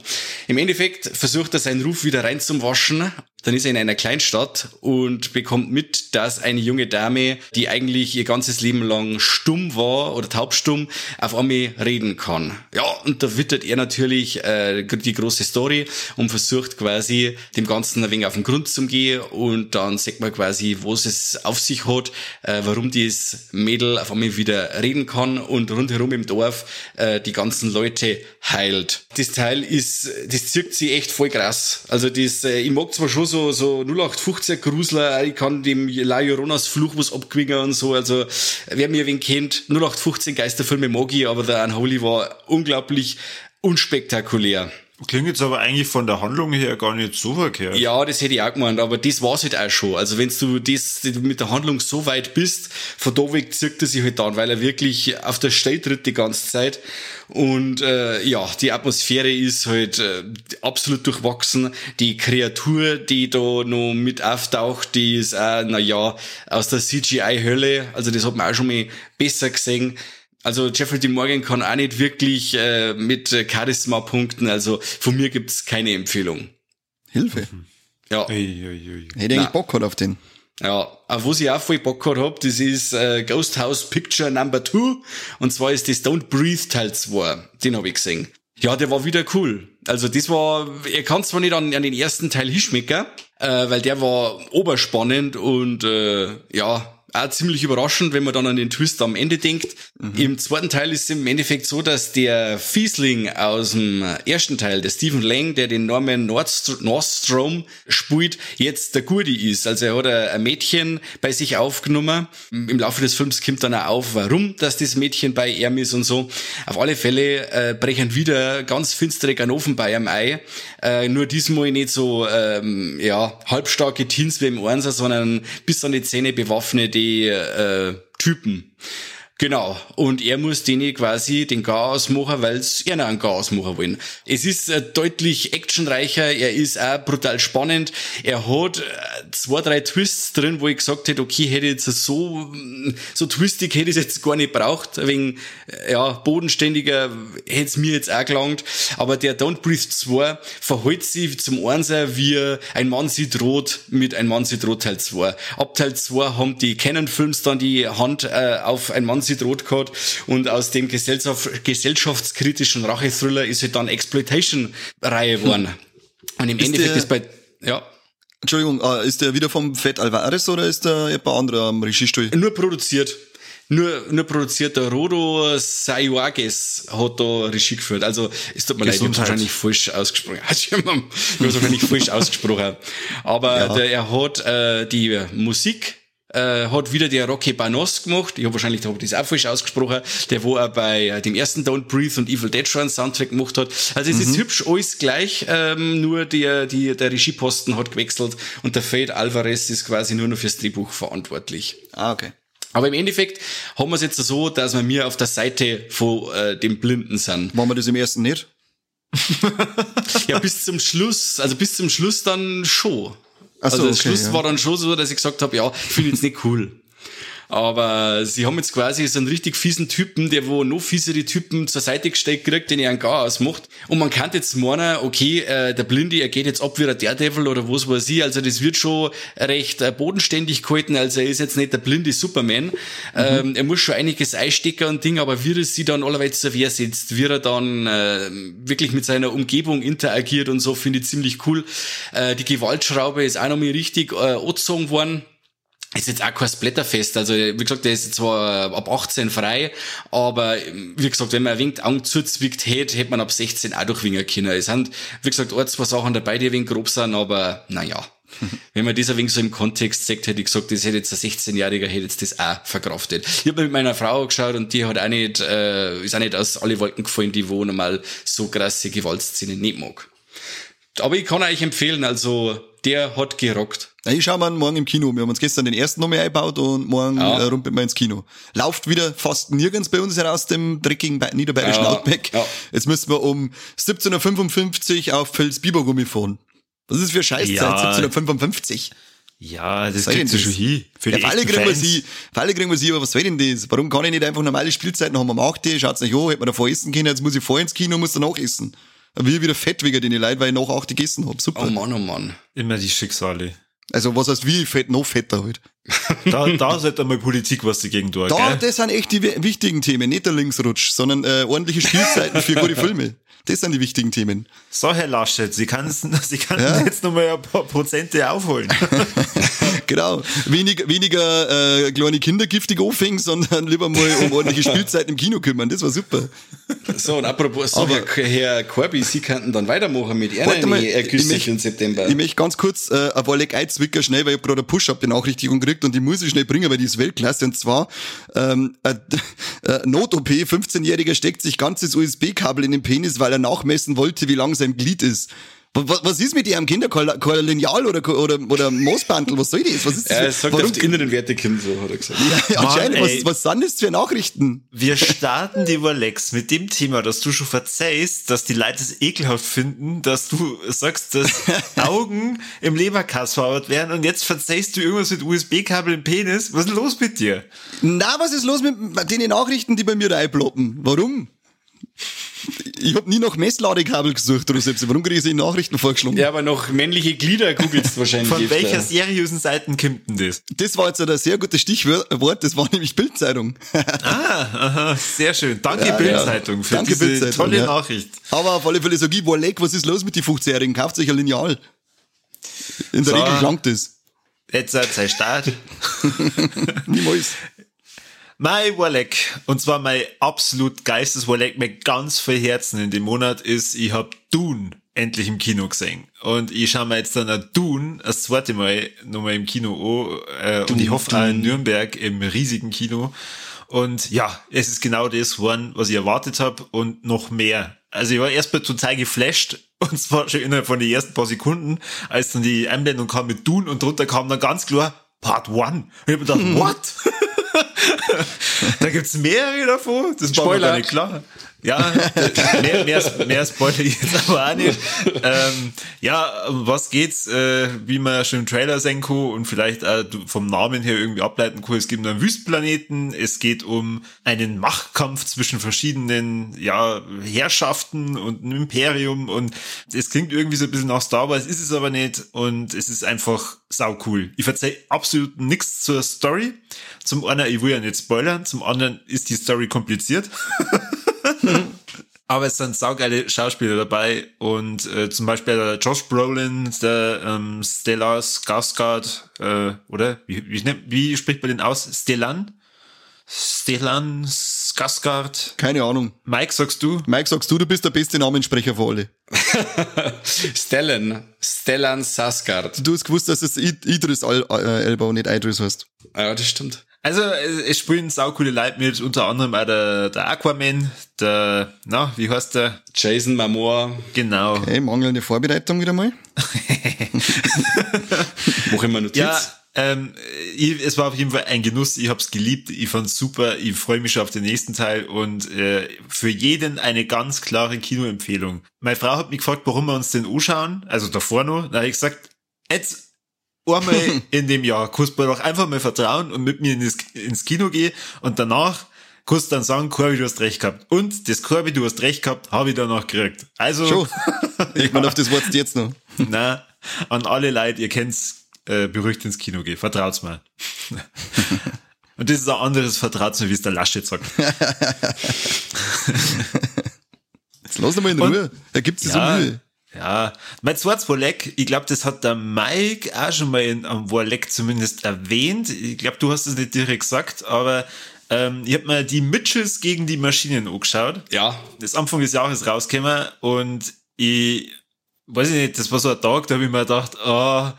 [SPEAKER 1] Im Endeffekt versucht er seinen Ruf wieder reinzuwaschen. Dann ist er in einer Kleinstadt und bekommt mit, dass eine junge Dame, die eigentlich ihr ganzes Leben lang stumm war oder taubstumm, auf einmal reden kann. Ja, und da wittert er natürlich äh, die große Story und versucht quasi dem Ganzen ein wenig auf den Grund zu gehen und dann sieht man quasi, was es auf sich hat, äh, warum dieses Mädel auf einmal wieder reden kann und rundherum im Dorf äh, die ganzen Leute heilt. Das Teil ist, das zirkt sie echt voll krass. Also das, äh, ich mag zwar schon so, so 0815 Grusler, ich kann dem La Lloronas Fluch was abgewinnen und so, also wer mir wen kennt, 0815 Geisterfilme mag ich, aber der Unholy war unglaublich unspektakulär.
[SPEAKER 3] Klingt jetzt aber eigentlich von der Handlung her gar nicht so verkehrt.
[SPEAKER 1] Ja, das hätte ich auch gemeint, aber das war's halt auch schon. Also wenn du das mit der Handlung so weit bist, von da weg zirkt er sich halt dann, weil er wirklich auf der Stelle tritt die ganze Zeit. Und äh, ja, die Atmosphäre ist halt äh, absolut durchwachsen. Die Kreatur, die da noch mit auftaucht, die ist auch, na ja, aus der CGI-Hölle. Also das hat man auch schon mal besser gesehen. Also Jeffrey Dean Morgan kann auch nicht wirklich äh, mit äh, Charisma punkten. Also von mir gibt's keine Empfehlung.
[SPEAKER 2] Hilfe.
[SPEAKER 1] Ja.
[SPEAKER 3] Ui, ui, ui.
[SPEAKER 2] Hätte eigentlich Bock gehabt auf den.
[SPEAKER 1] Ja, auf was ich auch voll Bock gehabt hab, das ist äh, Ghost House Picture Number 2 und zwar ist das Don't Breathe Teil 2. Den hab ich gesehen. Ja, der war wieder cool. Also das war, er kann zwar nicht an, an den ersten Teil hinschmecken, äh, weil der war oberspannend und äh, ja, auch ziemlich überraschend, wenn man dann an den Twist am Ende denkt. Im zweiten Teil ist es im Endeffekt so, dass der Fiesling aus dem ersten Teil, der Stephen Lang, der den Norman Nordstr Nordstrom spielt, jetzt der Gurdi ist. Also er hat ein ein Mädchen bei sich aufgenommen. Im Laufe des Films kommt dann auch auf, warum dass das Mädchen bei ihm ist und so. Auf alle Fälle äh, brechen wieder ganz finstere Ganoven bei ihm ein. Äh, nur diesmal nicht so ähm, ja halbstarke Teens wie im Einser, sondern bis an die Zähne bewaffnete äh, Typen. Genau. Und er muss denen quasi den Chaos machen, weil es er noch einen Chaos machen wollen. Es ist äh, deutlich actionreicher, er ist auch brutal spannend. Er hat äh, zwei, drei Twists drin, wo ich gesagt hätte, okay, hätte ich jetzt so, so twistig hätte ich es jetzt gar nicht braucht. Wegen, äh, ja, bodenständiger hätte es mir jetzt auch gelangt. Aber der Don't Breathe 2 verhält sich zum Einser wie ein Mann sieht rot mit ein Mann sieht rot Teil 2. Ab Teil 2 haben die Canon-Films dann die Hand äh, auf ein Mann sieht rot gehabt und aus dem Gesellschaft, gesellschaftskritischen Rachethriller ist halt dann Exploitation-Reihe geworden. Und im
[SPEAKER 2] Ist
[SPEAKER 1] Endeffekt ist bei, ja,
[SPEAKER 2] Entschuldigung, äh, ist der wieder vom Fett Alvarez oder ist der jemand anderer am Regiestuhl?
[SPEAKER 1] nur produziert. nur, nur produziert der Rodo Sayuages hat da Regie geführt. Also, es tut mir leid, ich habe wahrscheinlich falsch ausgesprochen. <laughs> ich habe wahrscheinlich falsch ausgesprochen. Aber ja. der, er hat äh, die Musik äh, hat wieder der Rocky Banos gemacht. Ich habe wahrscheinlich hab das auch falsch ausgesprochen. Der, wo er bei äh, dem ersten Don't Breathe und Evil Dead schon einen Soundtrack gemacht hat. Also es mhm. ist hübsch alles gleich, ähm, nur der, die, der Regieposten hat gewechselt und der Fade Alvarez ist quasi nur noch fürs Drehbuch verantwortlich.
[SPEAKER 2] Ah, okay.
[SPEAKER 1] Aber im Endeffekt haben wir es jetzt so, dass wir mir auf der Seite von äh, dem Blinden sind.
[SPEAKER 2] Machen wir das im ersten nicht? <laughs>
[SPEAKER 1] ja, bis zum Schluss, also bis zum Schluss dann schon. Ach so, also das okay, Schluss ja. war dann schon so, dass ich gesagt habe, ja, finde ich jetzt nicht cool. Aber sie haben jetzt quasi so einen richtig fiesen Typen, der wo noch fiesere Typen zur Seite gestellt kriegt, den er einen Gar ausmacht. Und man kann jetzt meinen, okay, äh, der Blinde, er geht jetzt ab wie der Daredevil oder was weiß ich. Also das wird schon recht äh, bodenständig gehalten. Also er ist jetzt nicht der blinde Superman. Mhm. Ähm, er muss schon einiges einstecken und Ding, aber wie er sie dann allerweil zur Wehr setzt, wie er dann äh, wirklich mit seiner Umgebung interagiert und so, finde ich ziemlich cool. Äh, die Gewaltschraube ist auch noch mal richtig äh, angezogen worden ist jetzt auch kein Splatterfest. Also, wie gesagt, der ist zwar ab 18 frei, aber wie gesagt, wenn man ein wenig Augen zuzwickt hätte, hätte man ab 16 auch durchwingen können. Es sind, wie gesagt, ein, zwei Sachen dabei, die ein wenig grob sind, aber naja. <laughs> Wenn man das ein wenig so im Kontext sagt, hätte ich gesagt, das hätte jetzt ein 16-Jähriger hätte jetzt das auch verkraftet. Ich habe mit meiner Frau geschaut und die hat auch nicht, äh, ist auch nicht aus alle Wolken gefallen, die wo normal so krasse Gewaltszenen nicht mag. Aber ich kann euch empfehlen, also der hat gerockt.
[SPEAKER 2] Ich schau mal morgen im Kino. Wir haben uns gestern den ersten nochmal eingebaut und morgen ja. äh, rumpelt wir ins Kino. Lauft wieder fast nirgends bei uns heraus dem dreckigen niederbayerischen ja. Outback. Ja. Jetzt müssen wir um 17.55 Uhr auf Fels Bibergummi fahren. Was ist für Scheißzeit? Ja. 17.55
[SPEAKER 3] ja, das geht so schon hin.
[SPEAKER 2] Für ja, die alle kriegen wir sie, alle kriegen wir sie, aber was soll denn das? Warum kann ich nicht einfach normale Spielzeiten haben? Man macht die, schaut's nicht an, hätte man davor essen können, jetzt muss ich vor ins Kino, muss danach essen. Ich wieder fett wegen den Leuten, weil ich noch auch die gegessen hab. Super.
[SPEAKER 1] Oh Mann, oh Mann.
[SPEAKER 3] Immer die Schicksale.
[SPEAKER 2] Also was heißt wie fett, noch fetter halt. <laughs>
[SPEAKER 3] Da, da sollte einmal Politik was dagegen tun.
[SPEAKER 2] Da, gell? das sind echt die wichtigen Themen, nicht der Linksrutsch, sondern äh, ordentliche Spielzeiten für gute Filme. Das sind die wichtigen Themen.
[SPEAKER 3] So, Herr Laschet, Sie können, <laughs> Sie können ja? jetzt nochmal ein paar Prozente aufholen. <laughs>
[SPEAKER 2] genau. Wenig, weniger äh, kleine Kinder giftig aufhängen, sondern lieber mal um ordentliche <laughs> Spielzeiten im Kino kümmern. Das war super.
[SPEAKER 1] So, und apropos, so, Aber, Herr, Herr Corby, Sie könnten dann weitermachen mit Ihren Ergüssig im September.
[SPEAKER 2] Ich möchte ganz kurz äh, ein paar Leck einzwicker schnell, weil ich habe gerade eine Push-Up-Benachrichtigung gekriegt und die muss ich schnell bringen, weil die ist Weltklasse. Und zwar ähm, äh, <laughs> äh, Not-OP, 15-Jähriger steckt sich ganzes USB-Kabel in den Penis, weil er nachmessen wollte, wie lang sein Glied ist. Was, was ist mit ihrem Kinder? Kein Lineal oder, oder, oder Moosbandel? Was soll das? Was ist das?
[SPEAKER 1] Er sagt Warum? auf die inneren Werte Kind, so hat er gesagt.
[SPEAKER 2] Ja, Mann, anscheinend. Ey, was, was sind das für Nachrichten?
[SPEAKER 3] Wir starten die Lex mit dem Thema, dass du schon verzeihst, dass die Leute es ekelhaft finden, dass du sagst, dass <laughs> Augen im Leberkass verarbeitet werden und jetzt verzeihst du irgendwas mit USB-Kabel im Penis. Was ist los mit dir?
[SPEAKER 2] Na, was ist los mit den Nachrichten, die bei mir da einploppen? Warum? Ich habe nie nach Messladekabel gesucht oder selbst. Warum kriege ich sie in Nachrichten vorgeschlagen?
[SPEAKER 1] Ja, aber noch männliche Glieder googelst wahrscheinlich.
[SPEAKER 3] Von welcher seriösen Seiten kommt denn das?
[SPEAKER 2] Das war jetzt ein sehr gutes Stichwort. Das war nämlich Bildzeitung.
[SPEAKER 3] ah, aha, sehr schön. Danke ja, Bildzeitung ja. für Danke diese Bildzeitung, tolle ja. Nachricht.
[SPEAKER 2] Aber auf alle Fälle sage ich, boah, leck, was ist los mit den 15-Jährigen? Kauft sich ein Lineal. In der so. Regel schlankt das.
[SPEAKER 3] Jetzt seid ihr Start. <laughs>
[SPEAKER 2] Niemals.
[SPEAKER 3] Mein Warleck, und zwar mein absolut geistes Warleck mit ganz viel Herzen in dem Monat ist, ich hab Dune endlich im Kino gesehen. Und ich schaue mir jetzt dann ein Dune das zweite Mal nochmal im Kino an. Äh, und ich hoffe auch in Nürnberg im riesigen Kino. Und ja, es ist genau das geworden, was ich erwartet habe und noch mehr. Also ich war erstmal total geflasht <laughs> und zwar schon innerhalb von den ersten paar Sekunden, als dann die Einblendung kam mit Dune und drunter kam dann ganz klar Part One. Ich hab mir gedacht, <laughs> what? Da gibt's mehrere davon. Das war mir gar nicht klar. Ja, mehr, mehr, mehr Spoiler jetzt aber auch nicht. Ähm, ja, was geht's, äh, wie man schon im Trailer sehen kann und vielleicht vom Namen her irgendwie ableiten kann. Es gibt einen Wüstplaneten, es geht um einen Machtkampf zwischen verschiedenen ja, Herrschaften und einem Imperium und es klingt irgendwie so ein bisschen nach Star Wars, ist es aber nicht und es ist einfach sau cool. Ich verzeih absolut nichts zur Story. Zum einen, ich will ja nicht spoilern, zum anderen ist die Story kompliziert. <laughs> Aber es sind saugeile Schauspieler dabei und äh, zum Beispiel der Josh Brolin, der ähm, Stellar Skarsgård, äh, oder? Wie, wie, wie spricht man den aus? Stellan? Stellan Skarsgård.
[SPEAKER 2] Keine Ahnung.
[SPEAKER 3] Mike, sagst du?
[SPEAKER 2] Mike, sagst du, du bist der beste Namenssprecher von alle. <laughs>
[SPEAKER 1] Stellan. Stellan Saskard.
[SPEAKER 2] Du hast gewusst, dass es Idris äh, Elba und nicht Idris heißt.
[SPEAKER 1] Ja, das stimmt.
[SPEAKER 3] Also es spielen saukoole Leute mit, unter anderem auch der, der Aquaman, der, na, wie heißt der?
[SPEAKER 1] Jason Momoa.
[SPEAKER 3] Genau.
[SPEAKER 2] Okay, mangelnde Vorbereitung wieder mal. <laughs>
[SPEAKER 1] Mach immer Notiz.
[SPEAKER 3] Ja, ähm, ich, es war auf jeden Fall ein Genuss. Ich hab's geliebt. Ich fand's super. Ich freue mich schon auf den nächsten Teil und äh, für jeden eine ganz klare Kinoempfehlung. Meine Frau hat mich gefragt, warum wir uns den anschauen. Also davor noch. Da habe ich gesagt, jetzt einmal <laughs> in dem Jahr kannst du mir doch einfach mal vertrauen und mit mir ins, Kino gehen und danach kannst du dann sagen, Corby, du hast recht gehabt. Und das Corby, du hast recht gehabt, habe ich danach gekriegt. Also.
[SPEAKER 2] Schon. <laughs> Ich meine, auf das Wort jetzt noch. <laughs>
[SPEAKER 3] Na, an alle Leute, ihr kennt's, äh, beruhigt ins Kino gehen. Vertraut's mal. Und das ist ein anderes Vertraut's mir, wie es der Laschet sagt.
[SPEAKER 2] Jetzt lass ihn mal in Ruhe. Er gibt sich
[SPEAKER 3] Ja.
[SPEAKER 2] so Mühe.
[SPEAKER 3] Ja, mein zweites Wolleck, ich glaube, das hat der Mike auch schon mal in am Wolleck zumindest erwähnt. Ich glaube, du hast es nicht direkt gesagt, aber ähm, ich habe mir die Mitchells gegen die Maschinen angeschaut.
[SPEAKER 1] Ja.
[SPEAKER 3] Das Anfang des Jahres rausgekommen und ich weiß ich nicht, das war so ein Tag, da habe ich mir gedacht, ah,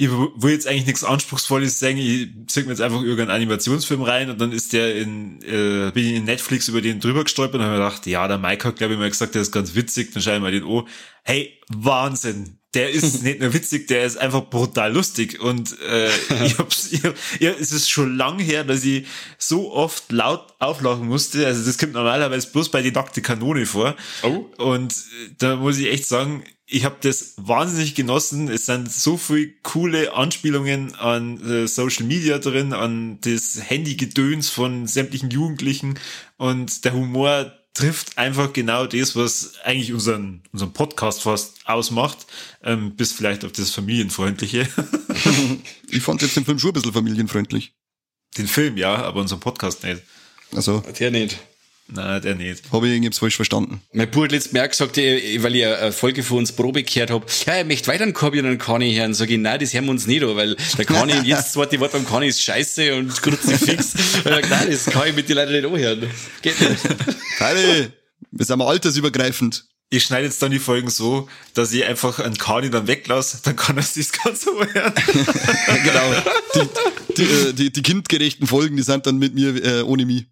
[SPEAKER 3] ich will jetzt eigentlich nichts Anspruchsvolles sagen, ich zeig mir jetzt einfach irgendeinen Animationsfilm rein und dann ist der in, äh, bin ich in Netflix über den drüber gestolpert und habe mir gedacht, ja, der Mike hat, glaube ich, mal gesagt, der ist ganz witzig, dann schaue ich mal den an. Hey, Wahnsinn! Der ist <laughs> nicht nur witzig, der ist einfach brutal lustig und äh, <laughs> ich hab's, ich, ja, es ist schon lang her, dass ich so oft laut auflachen musste. Also das kommt normalerweise bloß bei die nackte Kanone vor.
[SPEAKER 1] Oh.
[SPEAKER 3] Und äh, da muss ich echt sagen, ich habe das wahnsinnig genossen. Es sind so viele coole Anspielungen an äh, Social Media drin, an das Handygedöns von sämtlichen Jugendlichen und der Humor trifft einfach genau das, was eigentlich unseren, unseren Podcast fast ausmacht, ähm, bis vielleicht auf das Familienfreundliche. <laughs>
[SPEAKER 2] Ich fand jetzt den Film schon ein bisschen familienfreundlich.
[SPEAKER 3] Den Film, ja, aber unseren Podcast nicht.
[SPEAKER 2] Also,
[SPEAKER 1] Der nicht.
[SPEAKER 3] Na, der nicht.
[SPEAKER 2] habe ich irgendwas falsch verstanden.
[SPEAKER 1] Mein Bruder hat letztes Mal gesagt, weil ich eine Folge von uns Probe gehört hab, ja, er möchte weiter einen Corby und einen Kani hören. Sag ich, nein, das hören wir uns nicht an, weil der Kani, jetzt zweite Wort beim Kani ist scheiße und kruzifix. Und er sagt, nein, das kann ich mit den Leuten nicht anhören. Geht nicht.
[SPEAKER 2] Heile, wir sind mal altersübergreifend.
[SPEAKER 3] Ich schneide jetzt dann die Folgen so, dass ich einfach einen Kani dann weglasse, dann kann er sich das Ganze hören. <laughs>
[SPEAKER 2] genau. Die, <laughs> die, äh, die, die kindgerechten Folgen, die sind dann mit mir äh, ohne mich.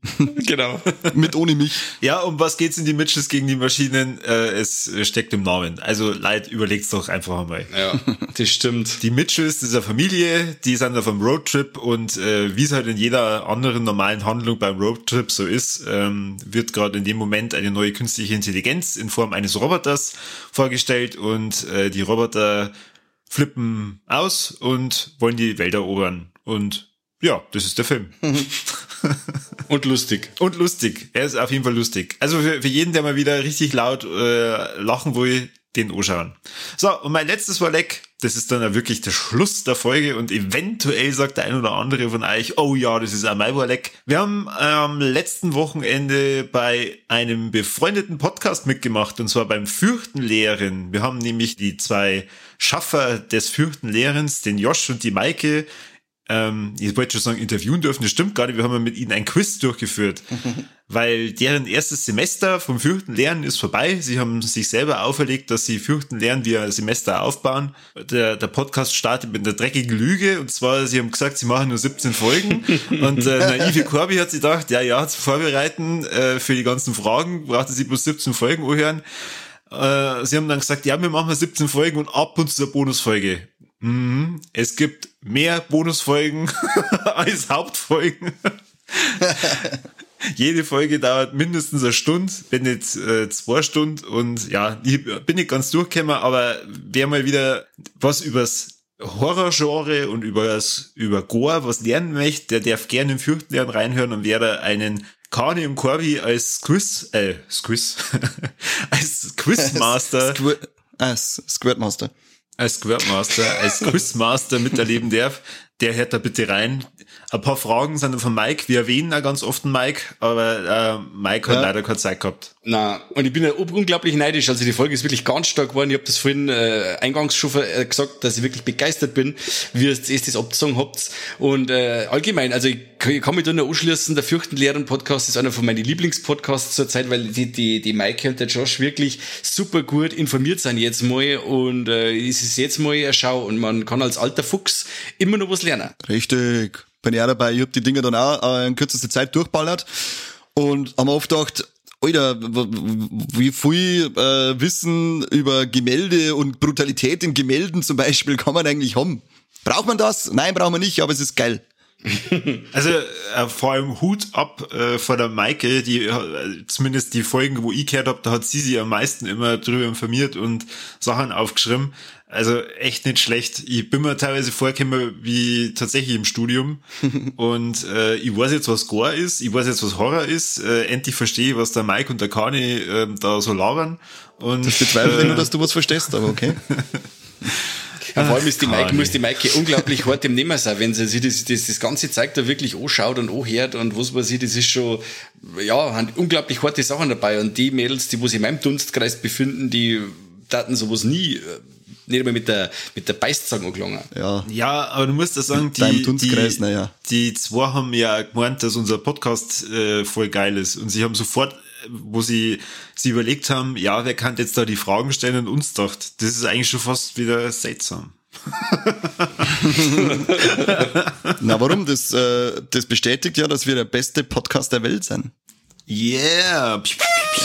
[SPEAKER 1] Genau.
[SPEAKER 2] mit ohne mich.
[SPEAKER 3] Ja, um was geht's in die Mitches gegen die Maschinen? Äh, es steckt im Namen. Also Leid, überlegt's doch einfach einmal.
[SPEAKER 1] Ja, das stimmt.
[SPEAKER 3] Die Mitchells, das ist eine Familie, die sind auf einem Roadtrip und äh, wie es halt in jeder anderen normalen Handlung beim Roadtrip so ist, ähm, wird gerade in dem Moment eine neue künstliche Intelligenz in Form eines Roboters vorgestellt und äh, die Roboter flippen aus und wollen die Welt erobern. Und ja, das ist der Film. <laughs>
[SPEAKER 1] Und lustig.
[SPEAKER 3] Und lustig. Er ist auf jeden Fall lustig. Also für, für jeden, der mal wieder richtig laut äh, lachen will, den anschauen. So, und mein letztes Verleck, das ist dann auch wirklich der Schluss der Folge und eventuell sagt der ein oder andere von euch, oh ja, das ist auch mein Verleck. Wir haben am letzten Wochenende bei einem befreundeten Podcast mitgemacht und zwar beim Fürchtenlehren. Wir haben nämlich die zwei Schaffer des Fürchtenlehrens, den Josh und die Maike, ähm, ich wollte schon sagen, interviewen dürfen, das stimmt gar nicht, wir haben ja mit ihnen ein Quiz durchgeführt, <laughs> weil deren erstes Semester vom Fürchten lernen ist vorbei. Sie haben sich selber auferlegt, dass sie Fürchten lernen, wie ein Semester aufbauen. Der, der Podcast startet mit einer dreckigen Lüge und zwar, sie haben gesagt, sie machen nur 17 Folgen <laughs> und äh, naive Corby hat sich gedacht, ja, ja, zu vorbereiten äh, für die ganzen Fragen brauchte sie bloß 17 Folgen anhören. Äh, sie haben dann gesagt, ja, wir machen 17 Folgen und ab und zu eine Bonusfolge. Mhm. Es gibt mehr Bonusfolgen <laughs> als Hauptfolgen. <laughs> Jede Folge dauert mindestens eine Stunde, wenn nicht äh, zwei Stunden. Und ja, ich bin nicht ganz durchgekommen, aber wer mal wieder was übers Horrorgenre und übers, über Gore was lernen möchte, der darf gerne im Fürchtenlernen reinhören und wer da einen Kani und Corby als Quiz, äh, Quiz, <laughs> als Quizmaster
[SPEAKER 2] Squir ah, S- Squirtmaster.
[SPEAKER 3] Als Squirtmaster, als <laughs> Quizmaster miterleben darf, der hört da bitte rein. Ein paar Fragen sind von Mike. Wir erwähnen auch ganz oft den Mike, aber äh, Mike hat
[SPEAKER 1] Ja.
[SPEAKER 3] leider keine Zeit gehabt.
[SPEAKER 1] Na, und ich bin ja unglaublich neidisch. Also die Folge ist wirklich ganz stark geworden. Ich habe das vorhin äh, eingangs schon äh, gesagt, dass ich wirklich begeistert bin, wie ihr es das abgezogen habt. Und äh, allgemein, also ich, kann- ich kann mich da nur anschließen, der Fürchtenlehren-Podcast ist einer von meinen Lieblingspodcasts zurzeit, weil die, die, die Maike und der Josh wirklich super gut informiert sind jetzt mal und äh, es ist jetzt mal eine Schau und man kann als alter Fuchs immer noch was lernen.
[SPEAKER 2] Richtig. Bin ich auch dabei. Ich hab die Dinger dann auch äh, in kürzester Zeit durchballert und haben oft gedacht, Alter, wie viel äh, Wissen über Gemälde und Brutalität in Gemälden zum Beispiel kann man eigentlich haben? Braucht man das? Nein, braucht man nicht, aber es ist geil. <laughs>
[SPEAKER 3] Also äh, vor allem Hut ab äh, vor der Maike, die äh, zumindest die Folgen, wo ich gehört hab, da hat sie sich am meisten immer drüber informiert und Sachen aufgeschrieben. Also echt nicht schlecht. Ich bin mir teilweise vorgekommen wie tatsächlich im Studium <laughs> und äh, ich weiß jetzt, was Gore ist, ich weiß jetzt, was Horror ist. Äh, endlich verstehe ich, was der Mike und der Kani äh, da so labern. Und
[SPEAKER 2] Ich bezweifle
[SPEAKER 3] äh,
[SPEAKER 2] nur, dass du was verstehst, aber okay. <laughs>
[SPEAKER 1] Ja, vor allem ist die Maike,
[SPEAKER 3] Kali.
[SPEAKER 1] muss die Maike unglaublich hart im Nehmen sein, wenn sie sich das, das, das ganze Zeug da wirklich anschaut und anhört und was weiß ich, das ist schon, ja, haben unglaublich harte Sachen dabei und die Mädels, die wo sich in meinem Dunstkreis befinden, die taten sowas nie, äh, nicht einmal mit der, mit der Beißzange angelangen.
[SPEAKER 2] Ja.
[SPEAKER 3] Ja, aber du musst ja sagen, die, die,
[SPEAKER 2] na ja.
[SPEAKER 3] die zwei haben ja gemeint, dass unser Podcast äh, voll geil ist. Und sie haben sofort, wo sie sie überlegt haben, ja, wer kann jetzt da die Fragen stellen und uns dacht, das ist eigentlich schon fast wieder seltsam. <laughs>
[SPEAKER 2] Na, warum? Das, äh, das bestätigt ja, dass wir der beste Podcast der Welt sind.
[SPEAKER 3] Yeah.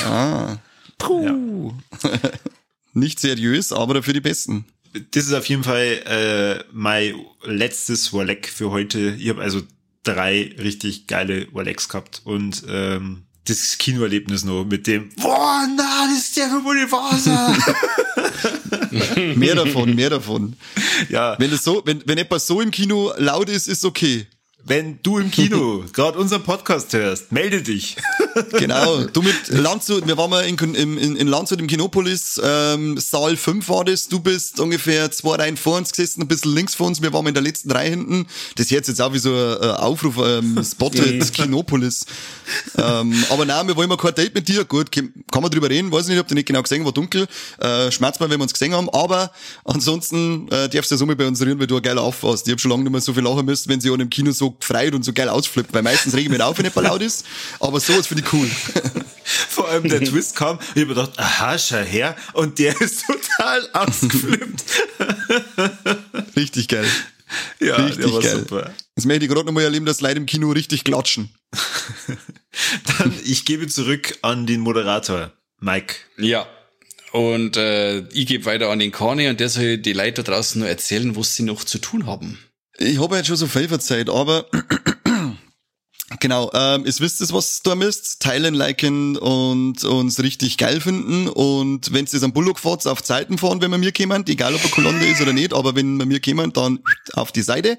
[SPEAKER 2] Ah. Puh. <laughs> Nicht seriös, aber dafür die Besten.
[SPEAKER 3] Das ist auf jeden Fall äh, mein letztes Warleck für heute. Ich habe also drei richtig geile Warlecks gehabt und ähm, das Kinoerlebnis noch mit dem Boah, na, das ist der für Bonifacer.
[SPEAKER 2] Mehr davon, mehr davon.
[SPEAKER 3] ja,
[SPEAKER 2] Wenn es so, wenn, wenn etwas so im Kino laut ist, ist okay.
[SPEAKER 3] wenn du im Kino <laughs> gerade unseren Podcast hörst, melde dich.
[SPEAKER 2] Genau. Du mit Landshut, wir waren mal in, in, in Landshut im Kinopolis, ähm, Saal 5 war das, du bist ungefähr zwei Reihen vor uns gesessen, ein bisschen links vor uns, wir waren in der letzten Reihe hinten. Das hört sich jetzt auch wie so ein äh, Aufruf, ähm, Spotted <laughs> Kinopolis. ähm, aber nein, wir wollen mal kein Date mit dir. Gut, kann man drüber reden, weiß nicht, ich hab dich nicht genau gesehen, war dunkel. Äh, schmerzt mal, wenn wir uns gesehen haben, aber ansonsten äh, darfst du ja so mal bei uns rühren, weil du ein geiler aufwasst. Ich hab schon lange nicht mehr so viel lachen müssen, wenn sie an im Kino so gefreut und so geil ausflippt, weil meistens rege ich mich auf, wenn etwas laut ist, aber sowas finde ich cool. <laughs>
[SPEAKER 3] Vor allem der Twist kam, ich hab mir gedacht, aha, schau her. Und der ist total <laughs> ausgeflippt.
[SPEAKER 2] Richtig geil.
[SPEAKER 3] ja,
[SPEAKER 2] Richtig
[SPEAKER 3] der war
[SPEAKER 2] geil.
[SPEAKER 3] super.
[SPEAKER 2] Jetzt möchte ich gerade nochmal erleben, dass Leute im Kino richtig klatschen. <laughs>
[SPEAKER 3] Dann, ich gebe zurück an den Moderator, Mike.
[SPEAKER 1] Ja. Und äh, ich gebe weiter an den Kani und der soll die Leute da draußen nur erzählen, was sie noch zu tun haben.
[SPEAKER 2] Ich habe jetzt schon so viel verzeiht, aber genau, ähm, ihr wisst es, was da müsst. Teilen, liken und uns richtig geil finden. Und wenn es am Bullock fahrt, auf Zeiten fahren, wenn wir mir kommen, egal ob er Kolonne ist oder nicht, aber wenn wir mir kommen, dann auf die Seite.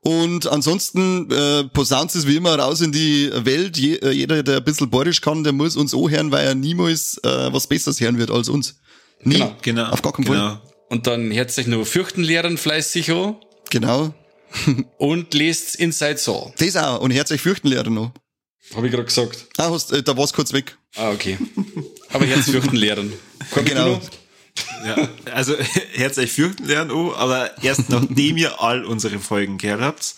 [SPEAKER 2] Und ansonsten äh, posaunt es wie immer raus in die Welt. Je, äh, jeder, der ein bisschen Borisch kann, der muss uns auch hören, weil er niemals äh, was Besseres hören wird als uns. Nie.
[SPEAKER 1] Genau,
[SPEAKER 3] Genau.
[SPEAKER 2] Auf gar keinen Fall.
[SPEAKER 3] genau.
[SPEAKER 1] Und dann hört sich noch Fürchtenlehren fleißig an
[SPEAKER 2] Genau. <laughs>
[SPEAKER 1] und lest Inside Saw.
[SPEAKER 2] Das auch. Und hört euch fürchten lernen noch.
[SPEAKER 1] Habe ich gerade gesagt.
[SPEAKER 2] Ah, hast, äh, da war's kurz weg.
[SPEAKER 1] Ah, okay. Aber jetzt Fürchtenlehren. Komm,
[SPEAKER 2] Genau.
[SPEAKER 3] Ja, also hört euch fürchten lernen, <laughs> oh, aber erst nachdem ihr all unsere Folgen gehört habt.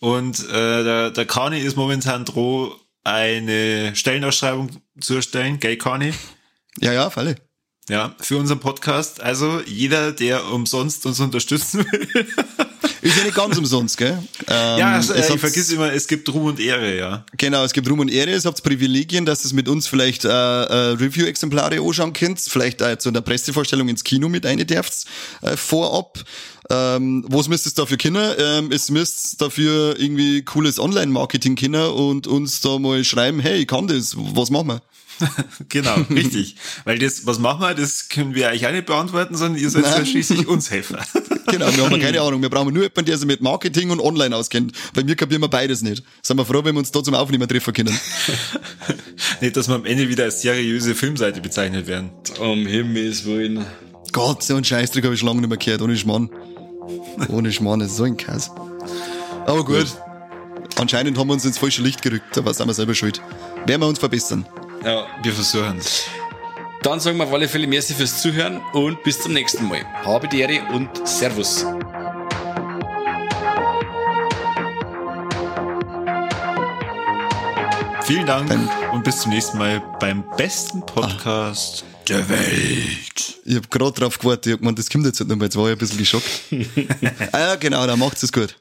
[SPEAKER 3] Und äh, der, der Kani ist momentan droh, eine Stellenausschreibung zu erstellen, gell Kani?
[SPEAKER 2] Ja, ja, Falle.
[SPEAKER 3] Ja, für unseren Podcast. Also jeder, der umsonst uns unterstützen will. <laughs>
[SPEAKER 2] Ist ja nicht ganz umsonst, gell? <laughs> Ähm,
[SPEAKER 3] ja, also,
[SPEAKER 2] es
[SPEAKER 3] ich vergiss immer, es gibt Ruhm und Ehre, ja.
[SPEAKER 2] Genau, es gibt Ruhm und Ehre, es habt Privilegien, dass es mit uns vielleicht äh, äh, Review-Exemplare anschauen könnt, vielleicht äh, zu einer Pressevorstellung ins Kino mit eine dürft, äh, vorab. Ähm, was müsst ihr dafür kennen? Ähm, es müsst dafür irgendwie cooles Online-Marketing kennen und uns da mal schreiben, hey, ich kann das, was machen wir? <laughs>
[SPEAKER 3] Genau, richtig. Weil das, was machen wir, das können wir eigentlich auch nicht beantworten, sondern ihr seid ja schließlich uns Helfer. <laughs>
[SPEAKER 2] Genau, wir haben keine Ahnung. Wir brauchen nur jemanden, der sich mit Marketing und Online auskennt. Bei mir kapieren wir beides nicht. Sind wir froh, wenn wir uns da zum Aufnehmen treffen können. <laughs>
[SPEAKER 3] nicht, dass wir am Ende wieder als seriöse Filmseite bezeichnet werden.
[SPEAKER 1] Um Himmels Willen.
[SPEAKER 2] Gott, so ein Scheißdreck habe ich schon lange nicht mehr gehört. Ohne Schmarrn. Ohne Schmarrn, das ist so ein Kass. Aber gut. Anscheinend haben wir uns ins falsche Licht gerückt, aber sind wir selber schuld. Werden wir uns verbessern.
[SPEAKER 3] Ja, wir versuchen es.
[SPEAKER 1] Dann sagen wir auf alle Fälle merci fürs Zuhören und bis zum nächsten Mal. Habe die Ehre und Servus.
[SPEAKER 3] Vielen Dank beim und bis zum nächsten Mal beim besten Podcast ah. der Welt.
[SPEAKER 2] Ich habe gerade drauf gewartet, ich hab gemeint, das kommt jetzt nicht mehr, jetzt war ich ein bisschen geschockt. <laughs> ah ja, genau, dann macht's es gut.